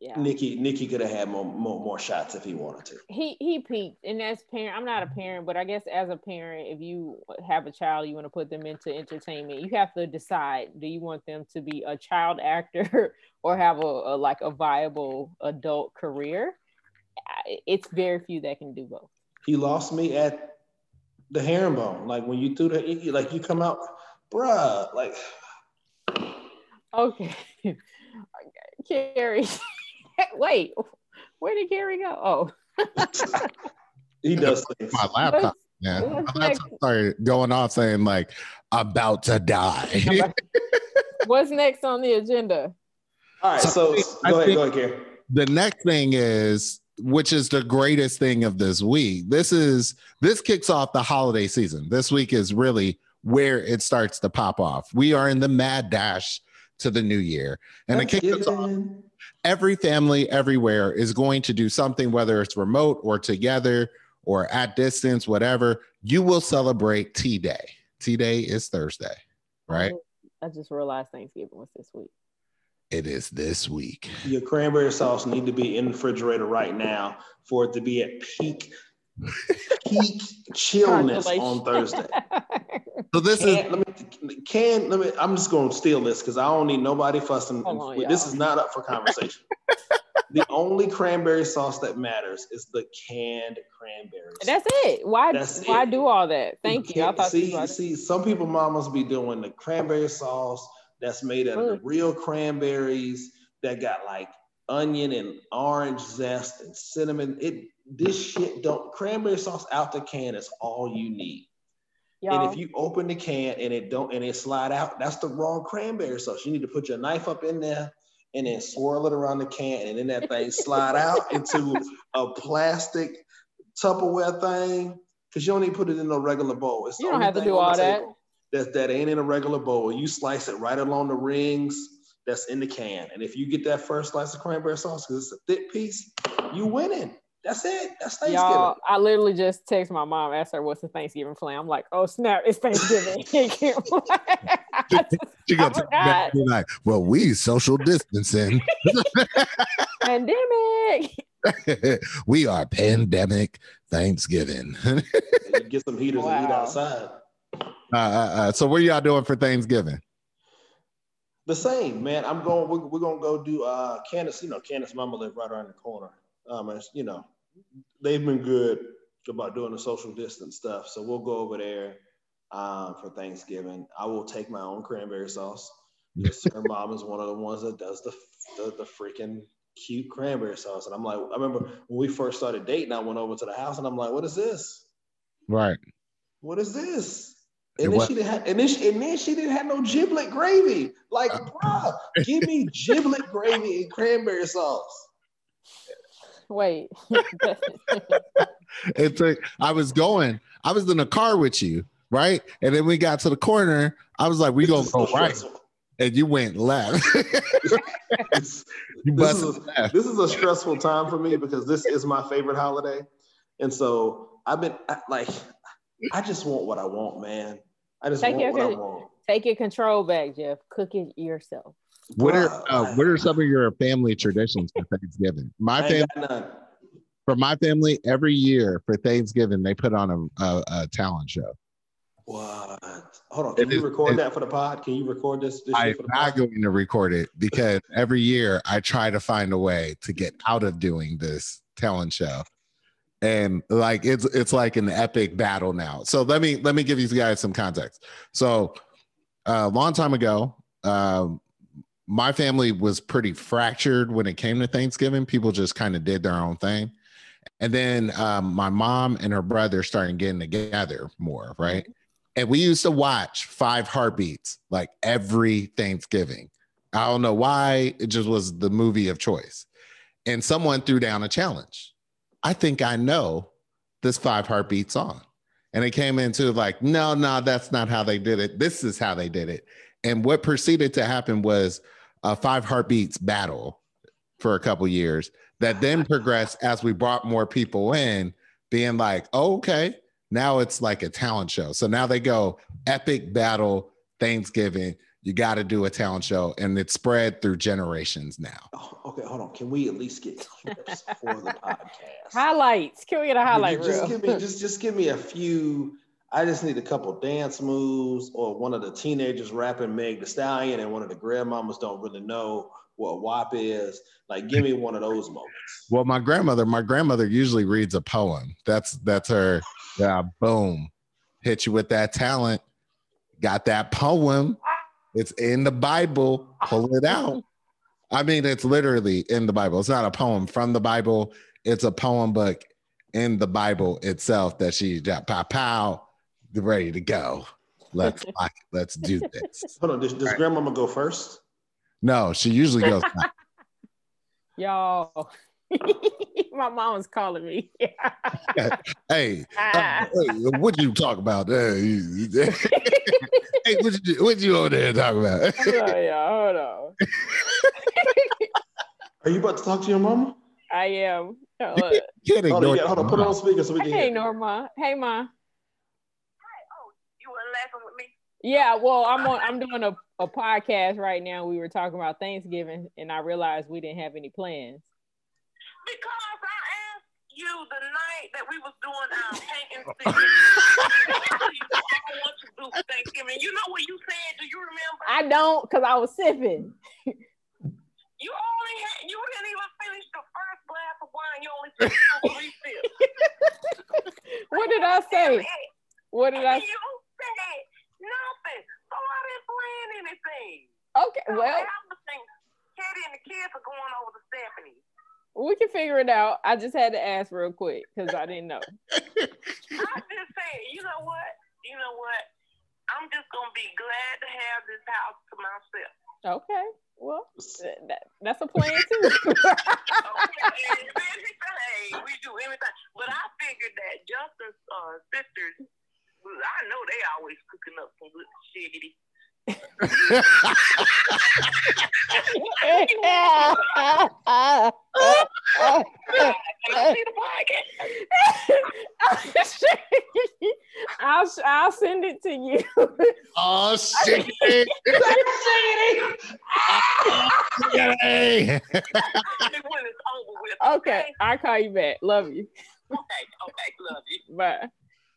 Yeah. Nikki, Nikki could have had more, more, more shots if he wanted to. He he peaked, and as parent, I'm not a parent, but I guess as a parent, if you have a child, you want to put them into entertainment, you have to decide: do you want them to be a child actor *laughs* or have a, a like a viable adult career? It's very few that can do both. He lost me at the herringbone. Like when you threw the, like you come out, bruh, like. *sighs* Okay, *laughs* Carrie. *laughs* Wait, where did Gary go? Oh, he does things. My laptop. Yeah, my laptop started going off saying like about to die. *laughs* What's next on the agenda? All right, so, so go ahead, go ahead, Gary. The next thing is which is the greatest thing of this week. This is this kicks off the holiday season. This week is really where it starts to pop off. We are in the mad dash to the new year. And it kicks off every family everywhere is going to do something, whether it's remote or together or at distance, whatever. You will celebrate T Day. T Day is Thursday, right? I just realized Thanksgiving was this week. It is this week. Your cranberry sauce need to be in the refrigerator right now for it to be at peak peak chillness on Thursday. *laughs* So this can, is let me can let me I'm just gonna steal this because I don't need nobody fussing. On, this is not up for conversation. *laughs* the only cranberry sauce that matters is the canned cranberries. And that's it. Why That's why it. do all that? Thank you. I thought see, see, some people mamas be doing the cranberry sauce that's made out of the real cranberries that got like onion and orange zest and cinnamon. It this shit don't cranberry sauce out the can is all you need. Y'all. And if you open the can and it don't and it slide out, that's the wrong cranberry sauce. You need to put your knife up in there and then swirl it around the can and then that thing slide out *laughs* into a plastic Tupperware thing. Cause you don't need to put it in a regular bowl. It's you don't have to do all that. That that ain't in a regular bowl. You slice it right along the rings that's in the can. And if you get that first slice of cranberry sauce, because it's a thick piece, you winning. That's it. That's Thanksgiving. Y'all, I literally just text my mom, asked her what's the Thanksgiving plan. I'm like, oh snap, it's Thanksgiving. *laughs* *laughs* she got to be like, well, we social distancing. *laughs* pandemic. we are pandemic Thanksgiving. get some heaters wow. and eat outside. Uh, uh, uh, so what are y'all doing for Thanksgiving? The same, man. I'm going. We're, we're gonna go do. Uh, Candace, you know, Candace Mama live right around the corner. Um, you know, they've been good about doing the social distance stuff. So we'll go over there um, for Thanksgiving. I will take my own cranberry sauce. her *laughs* mom is one of the ones that does the, the, the freaking cute cranberry sauce. And I'm like, I remember when we first started dating, I went over to the house and I'm like, what is this? Right. What is this? And then, she didn't have, and then she and then she didn't have no giblet gravy. Like, *laughs* bro, give me giblet gravy and cranberry sauce. Wait. *laughs* it took I was going, I was in the car with you, right? And then we got to the corner. I was like, we gonna go *laughs* right. And you went left. *laughs* you this, is a, left. this is a stressful time for me because this is my favorite holiday. And so I've been like, I just want what I want, man. I just take want your, what I want. Take your control back, Jeff. Cook it yourself. What are uh, what are some of your family traditions for Thanksgiving? My family, for my family, every year for Thanksgiving they put on a, a, a talent show. What? Hold on. Can it you is, record that for the pod? Can you record this? this I'm not going to record it because every year I try to find a way to get out of doing this talent show. And like it's it's like an epic battle now. So let me let me give you guys some context. So uh, a long time ago, um, my family was pretty fractured when it came to Thanksgiving. People just kind of did their own thing. And then um, my mom and her brother started getting together more, right? And we used to watch Five Heartbeats like every Thanksgiving. I don't know why, it just was the movie of choice. And someone threw down a challenge. I think I know this Five Heartbeats song. And it came into like, no, no, that's not how they did it. This is how they did it. And what proceeded to happen was a five heartbeats battle for a couple years that then progressed as we brought more people in, being like, oh, okay, now it's like a talent show. So now they go epic battle Thanksgiving. you got to do a talent show, and it's spread through generations now. Oh, okay, hold on. Can we at least get clips for the *laughs* podcast? Highlights. Can we get a highlight just, reel? give me just just give me a few. I just need a couple dance moves or one of the teenagers rapping Meg the Stallion and one of the grandmamas don't really know what WAP is. Like, give me one of those moments. Well, my grandmother, my grandmother usually reads a poem. That's that's her. Yeah, boom, hit you with that talent. Got that poem. It's in the Bible. Pull it out. I mean, it's literally in the Bible. It's not a poem from the Bible. It's a poem book in the Bible itself that she got pow pow, ready to go. Let's *laughs* let's do this. Hold on. Does, does grandmama go first? No, she usually goes. *laughs* Y'all, *laughs* my mom was calling me. hey, uh, hey, what you talk about? Hey, what you what you over there talking about? hold on, y'all, hold on. Are you about to talk to your mama? I am. Uh, You can't Hold on, ignore you got, hold on, put it on speaker so we can hey, hear. Norma. Hey, ma. You weren't laughing with me. Yeah, well, I'm on. I'm doing a, a podcast right now. We were talking about Thanksgiving, and I realized we didn't have any plans. Because I asked you the night that we was doing our painting season. I want to do Thanksgiving. You know what you said? Do you remember? I don't, cause I was sipping. you only had, you didn't even finish the first glass of wine. You only finished three sips. *laughs* What did I say? *laughs* What did I? You said nothing. So I didn't plan anything. Okay, So well, I was thinking, Katie and the kids are going over to Stephanie. we can figure it out. I just had to ask real quick because I didn't know. *laughs* I just said, you know what? You know what? I'm just gonna be glad to have this house to myself. Okay, well, that, that's a plan too. *laughs* Okay, and hey, we do everything. But I figured that Justin's uh, sisters, I know they always cooking up some good shiggity. Can I see the podcast? I'll I'll send it to you. Oh shit! Hey. When it's okay, I'll call you back. Love you. Okay. Okay. Love you. Bye.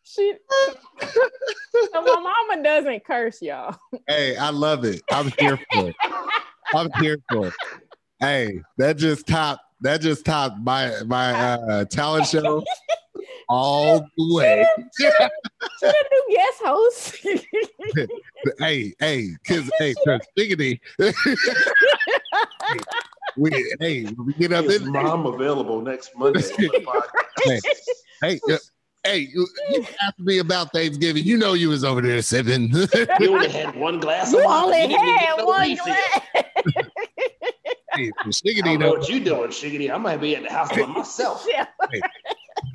She, so my mama doesn't curse, y'all. Hey, I love it. I'm here for it. I'm here for it. Hey, that just topped. That just topped my my uh, talent show all the way. She the new guest host. *laughs* hey, hey, cause hey, cause Biggity. *laughs* we hey, we get up Is in mom available next Monday? for the *laughs* podcast? hey, uh, hey, you, you asked me about Thanksgiving. You know you was over there sipping. You only *laughs* had one glass you of wine. only You didn't had no one refill. glass. *laughs* hey, I Shiggity don't know know. what you doing, Shiggity. I might be at the house by myself. Yeah.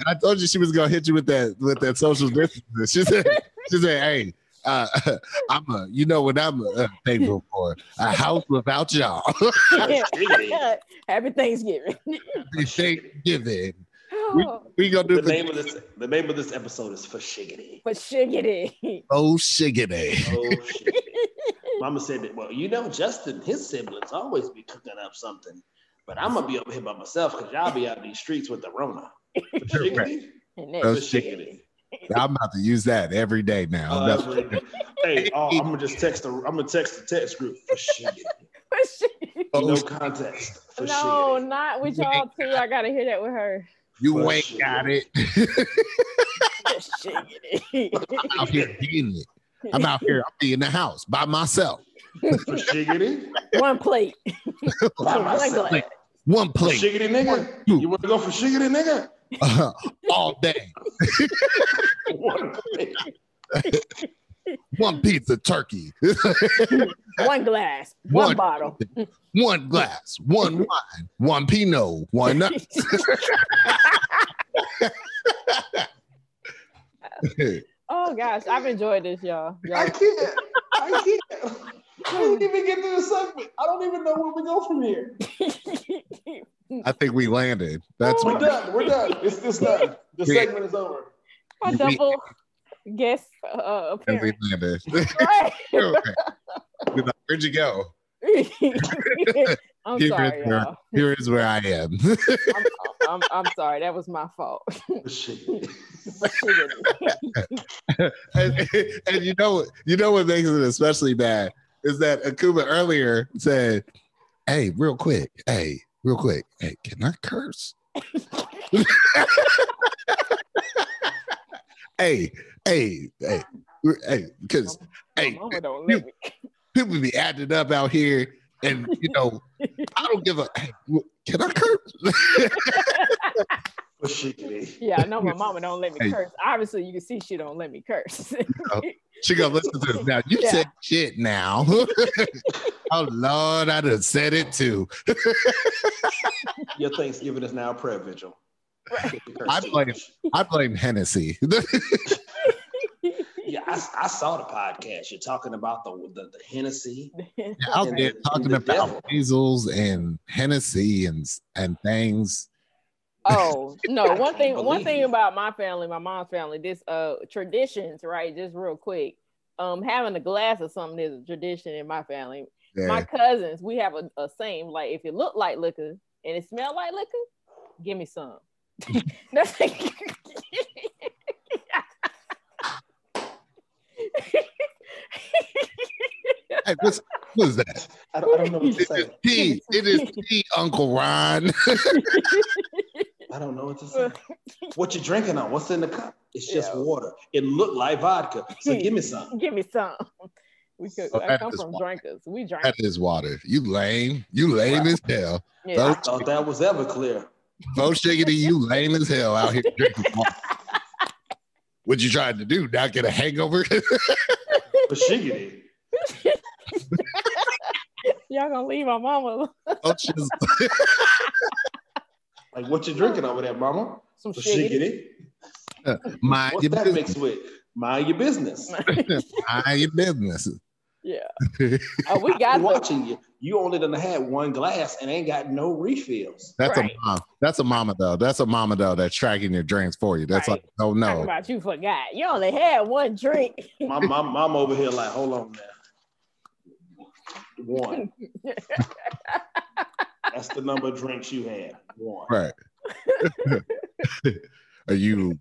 I told you she was gonna hit you with that with that social distancing. She said, she said, hey. Uh, *laughs* I'm a, you know what I'm uh, thankful for? A house without y'all. Shiggity. Happy Thanksgiving. Happy Thanksgiving. We, we gonna do The the name of this the name of this episode is for Shiggity. but shiggity. oh shiggity. Oh Shiggity. Mama said that, well, you know, Justin, his siblings always be cooking up something. But I'm gonna be over here by myself because y'all be out in these streets with the Rona. For *laughs* Shiggity. And Oh, For Shiggity. I'm about to use that every day now. Uh, every day. hey, oh, I'm gonna just text the I'm gonna text the text group for Shiggity. *laughs* but shiggity. oh, No context for No, Shiggity. not with y'all too. I gotta hear that with her. You for ain't shiggity. got it. *laughs* I'm out here getting it. I'm out here. I'm in the house by myself. One plate. *laughs* By One myself. glass. One For plate Shiggity nigga. You want to go for Shiggity nigga? uh, all day. *laughs* One plate. One pizza turkey. *laughs* One glass. One, One. bottle. *laughs* one glass. One *laughs* wine. One Pinot. One. nut. oh gosh, I've enjoyed this, y'all. I y'all can't. I can't. I didn't even get to the segment. I don't even know where we go from here. I think we landed. That's We're done. We're done. It's this done. The segment is over. My We- double guest uh, we appearance. landed. *laughs* Right. *laughs* Okay. Where'd you go? *laughs* I'm Here sorry, is where- y'all. Here is where I am. I'm, I'm, I'm sorry. That was my fault. and, and you know, you know what makes it especially bad is that Akuba earlier said, "Hey, real quick, hey, real quick, hey, can I curse?" Hey, hey, hey, hey, because hey, mama don't let me. people be acting up out here, and you know, I don't give a. Hey, can I curse? *laughs* Yeah, I know my mama don't let me Hey. curse. Obviously, you can see she don't let me curse. She gonna listen to this now. You *laughs* Yeah. said shit now. *laughs* oh Lord, I done said it too. Your Thanksgiving is now a prayer vigil. I blame I blame Hennessy. *laughs* Yeah, I, I saw the podcast. You're talking about the the, the Hennessy. Out And there the- talking the about devil. measles and Hennessy and and things. Oh no! *laughs* One thing, one thing it. about my family, my mom's family, this uh traditions, right? Just real quick, um, having a glass of something is a tradition in my family. My cousins, we have a, a saying like, if it look like liquor and it smell like liquor, give me some. *laughs* That's Hey, what's, what is that? I don't, I don't know what to It is say. tea. It is tea, Uncle Ron. *laughs* I don't know what to say. What you drinking on? What's in the cup? It's just Yeah. water. It looked like vodka. So give me some. *laughs* give me some. We could. Oh, I come from water. drinkers. We drink. That is water. You lame. You lame as hell. Yeah. I thought that was Everclear. Bo Shiggity, you lame as hell out here drinking water. What you trying to do? Not get a hangover? But shiggity. Y'all gonna leave my mama. Oh, just- Like what you drinking over there, mama? some But shit. shiggity. mind What's your that business. mixed with? Mind your business. *laughs* Mind your business. Yeah. Oh, *laughs* we got watching you. You only done had one glass and ain't got no refills. That's Right. a mom. That's a mama though. That's a mama though that's tracking your drinks for you. That's Right. like, oh talking no. about you forgot. You only had one drink. My mom, mom over here like, hold on now. One. *laughs* That's the number of drinks you had. One. Right. *laughs* are you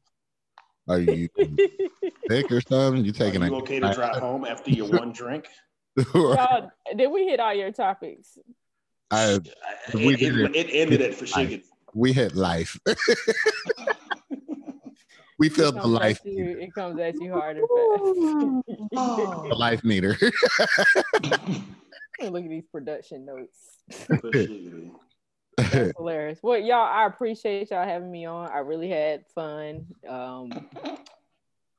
are you *laughs* sick or something? You Are taking you a okay to drive home after your one drink? *laughs* Y'all, did we hit all your topics? I, we it, it. it ended at for shiggity. we hit life. *laughs* we feel It the life at you. It comes at you hard and fast. the life meter. Look at these production notes. For shiggity. That's *laughs* hilarious. Well, y'all, I appreciate y'all having me on. I really had fun. Um,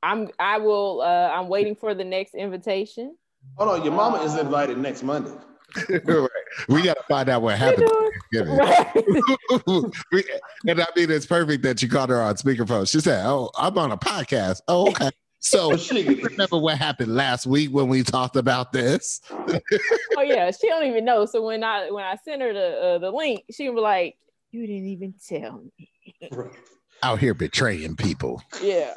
I'm. I will. Uh, I'm waiting for the next invitation. Hold on, your mama is invited next Monday. *laughs* Right. We gotta find out what happened. Right. *laughs* And I mean, it's perfect that you called her on speakerphone. She said, "Oh, I'm on a podcast." Oh, okay. So, remember what happened last week when we talked about this? oh yeah, she don't even know. So when I when I sent her the uh, the link, she was like, "You didn't even tell me." Right. Out here betraying people. Yeah.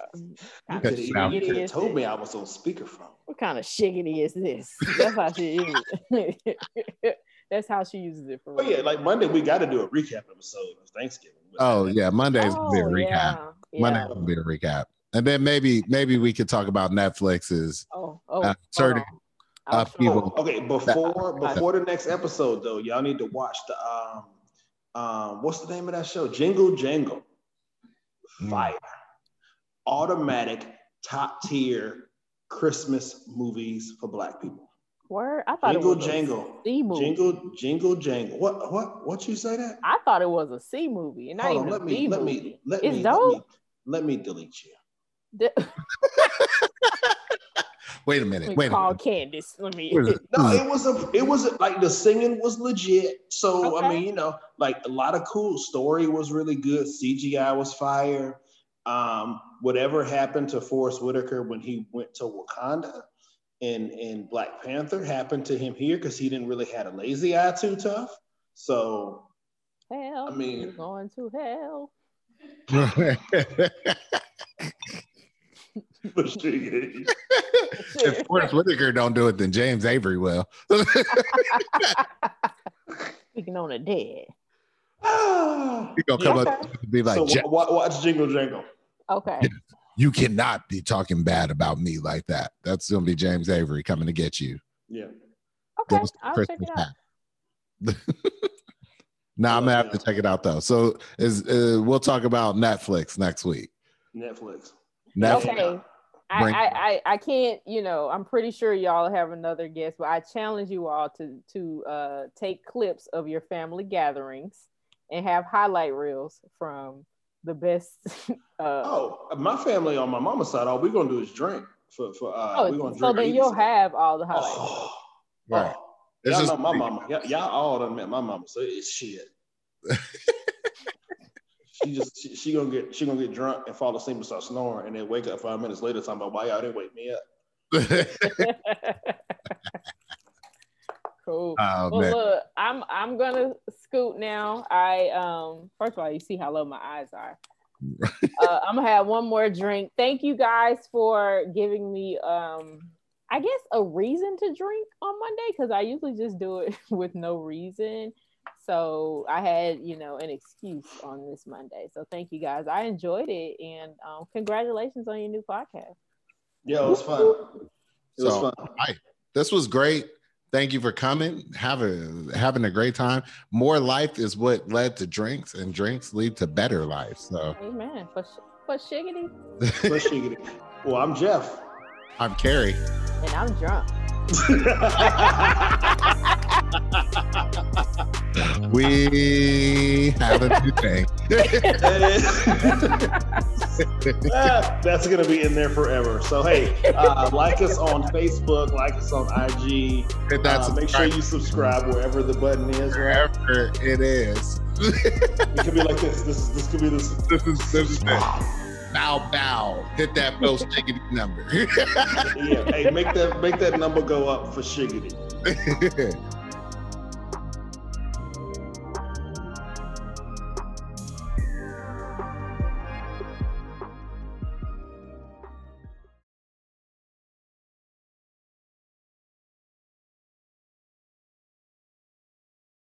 You could have told this? me I was on speakerphone. What kind of shiggity is this? That's how she uses it. *laughs* That's how she uses it for Oh yeah, like Monday we got to do a recap episode of Thanksgiving. Oh yeah, Monday's gonna be a Oh, recap. yeah. yeah. Monday's gonna be a recap, and then maybe maybe we could talk about Netflix's Oh, oh, uh, certain on. I'll uh, people. Oh, okay, before before the next episode though, y'all need to watch the um um what's the name of that show? Jingle Jangle. Mm. Fire. Automatic top tier Christmas movies for black people. Word? I thought Jingle it was Jangle. a C movie. Jingle Jingle Jangle. What what what you say that? I thought it was a C movie, and not Hold on, let a me B let movie. me let it's me, let dope. me let me delete you. The- *laughs* Wait a minute. Wait a call minute. Candace. Let me. It? No, it was a it was a, like the singing was legit. So I mean, you know, like a lot of cool story was really good. CGI was fire. Um, whatever happened to Forest Whitaker when he went to Wakanda and and Black Panther happened to him here because he didn't really had a lazy eye too tough. So hell, I mean- you're going to hell. *laughs* *laughs* *laughs* *laughs* if Forest Whitaker don't do it, then James Avery will. *laughs* Speaking on the dead. *sighs* He gonna come Okay. up and be like, so "Ja- wa- watch Jingle Jangle. Okay. "You cannot be talking bad about me like that." That's gonna be James Avery coming to get you. Yeah. Okay. I'll check Christmas it out. hat. nah, I'm gonna have to check it out though. So is uh, we'll talk about Netflix next week. Netflix. Netflix. Okay. I, I, I, I can't, you know, I'm pretty sure y'all have another guest, but I challenge you all to to uh, take clips of your family gatherings and have highlight reels from the best. *laughs* Uh, Oh, my family on my mama's side, all we're gonna do is drink. For for uh, oh, we're gonna so drink. then you'll something. have all the highlights. Oh, Right. oh. It's Y'all just know my mama. Y'all, y'all all done met my mama, so it's shit. *laughs* she just she, she gonna get she gonna get drunk and fall asleep and start snoring, and then wake up five minutes later talking about why y'all didn't wake me up. cool. *laughs* oh well, man. look, I'm I'm gonna scoot now. I um first of all, you see how low my eyes are. *laughs* uh, I'm gonna have one more drink. Thank you guys for giving me um I guess a reason to drink on Monday because I usually just do it *laughs* with no reason. So I had you know an excuse on this Monday. So thank you guys. I enjoyed it and um, congratulations on your new podcast. Yeah, it was fun. It was So- fun. this was great. Thank you for coming. Have a having a great time. More life is what led to drinks, and drinks lead to better life. So Amen. For sh- for shiggity, Let's shake it. Well, I'm Jeff. I'm Carrie. and I'm drunk. *laughs* We have a new thing. Ah, *laughs* That's gonna be in there forever. So hey, uh, like us on Facebook, like us on IG. Hit that Uh, make sure you subscribe wherever the button is. Right? wherever it is. It could be like this. This this could be this. this is this is. Bow bow. Hit that post chickadee number. *laughs* Yeah. Hey, make that make that number go up for Shiggity. *laughs*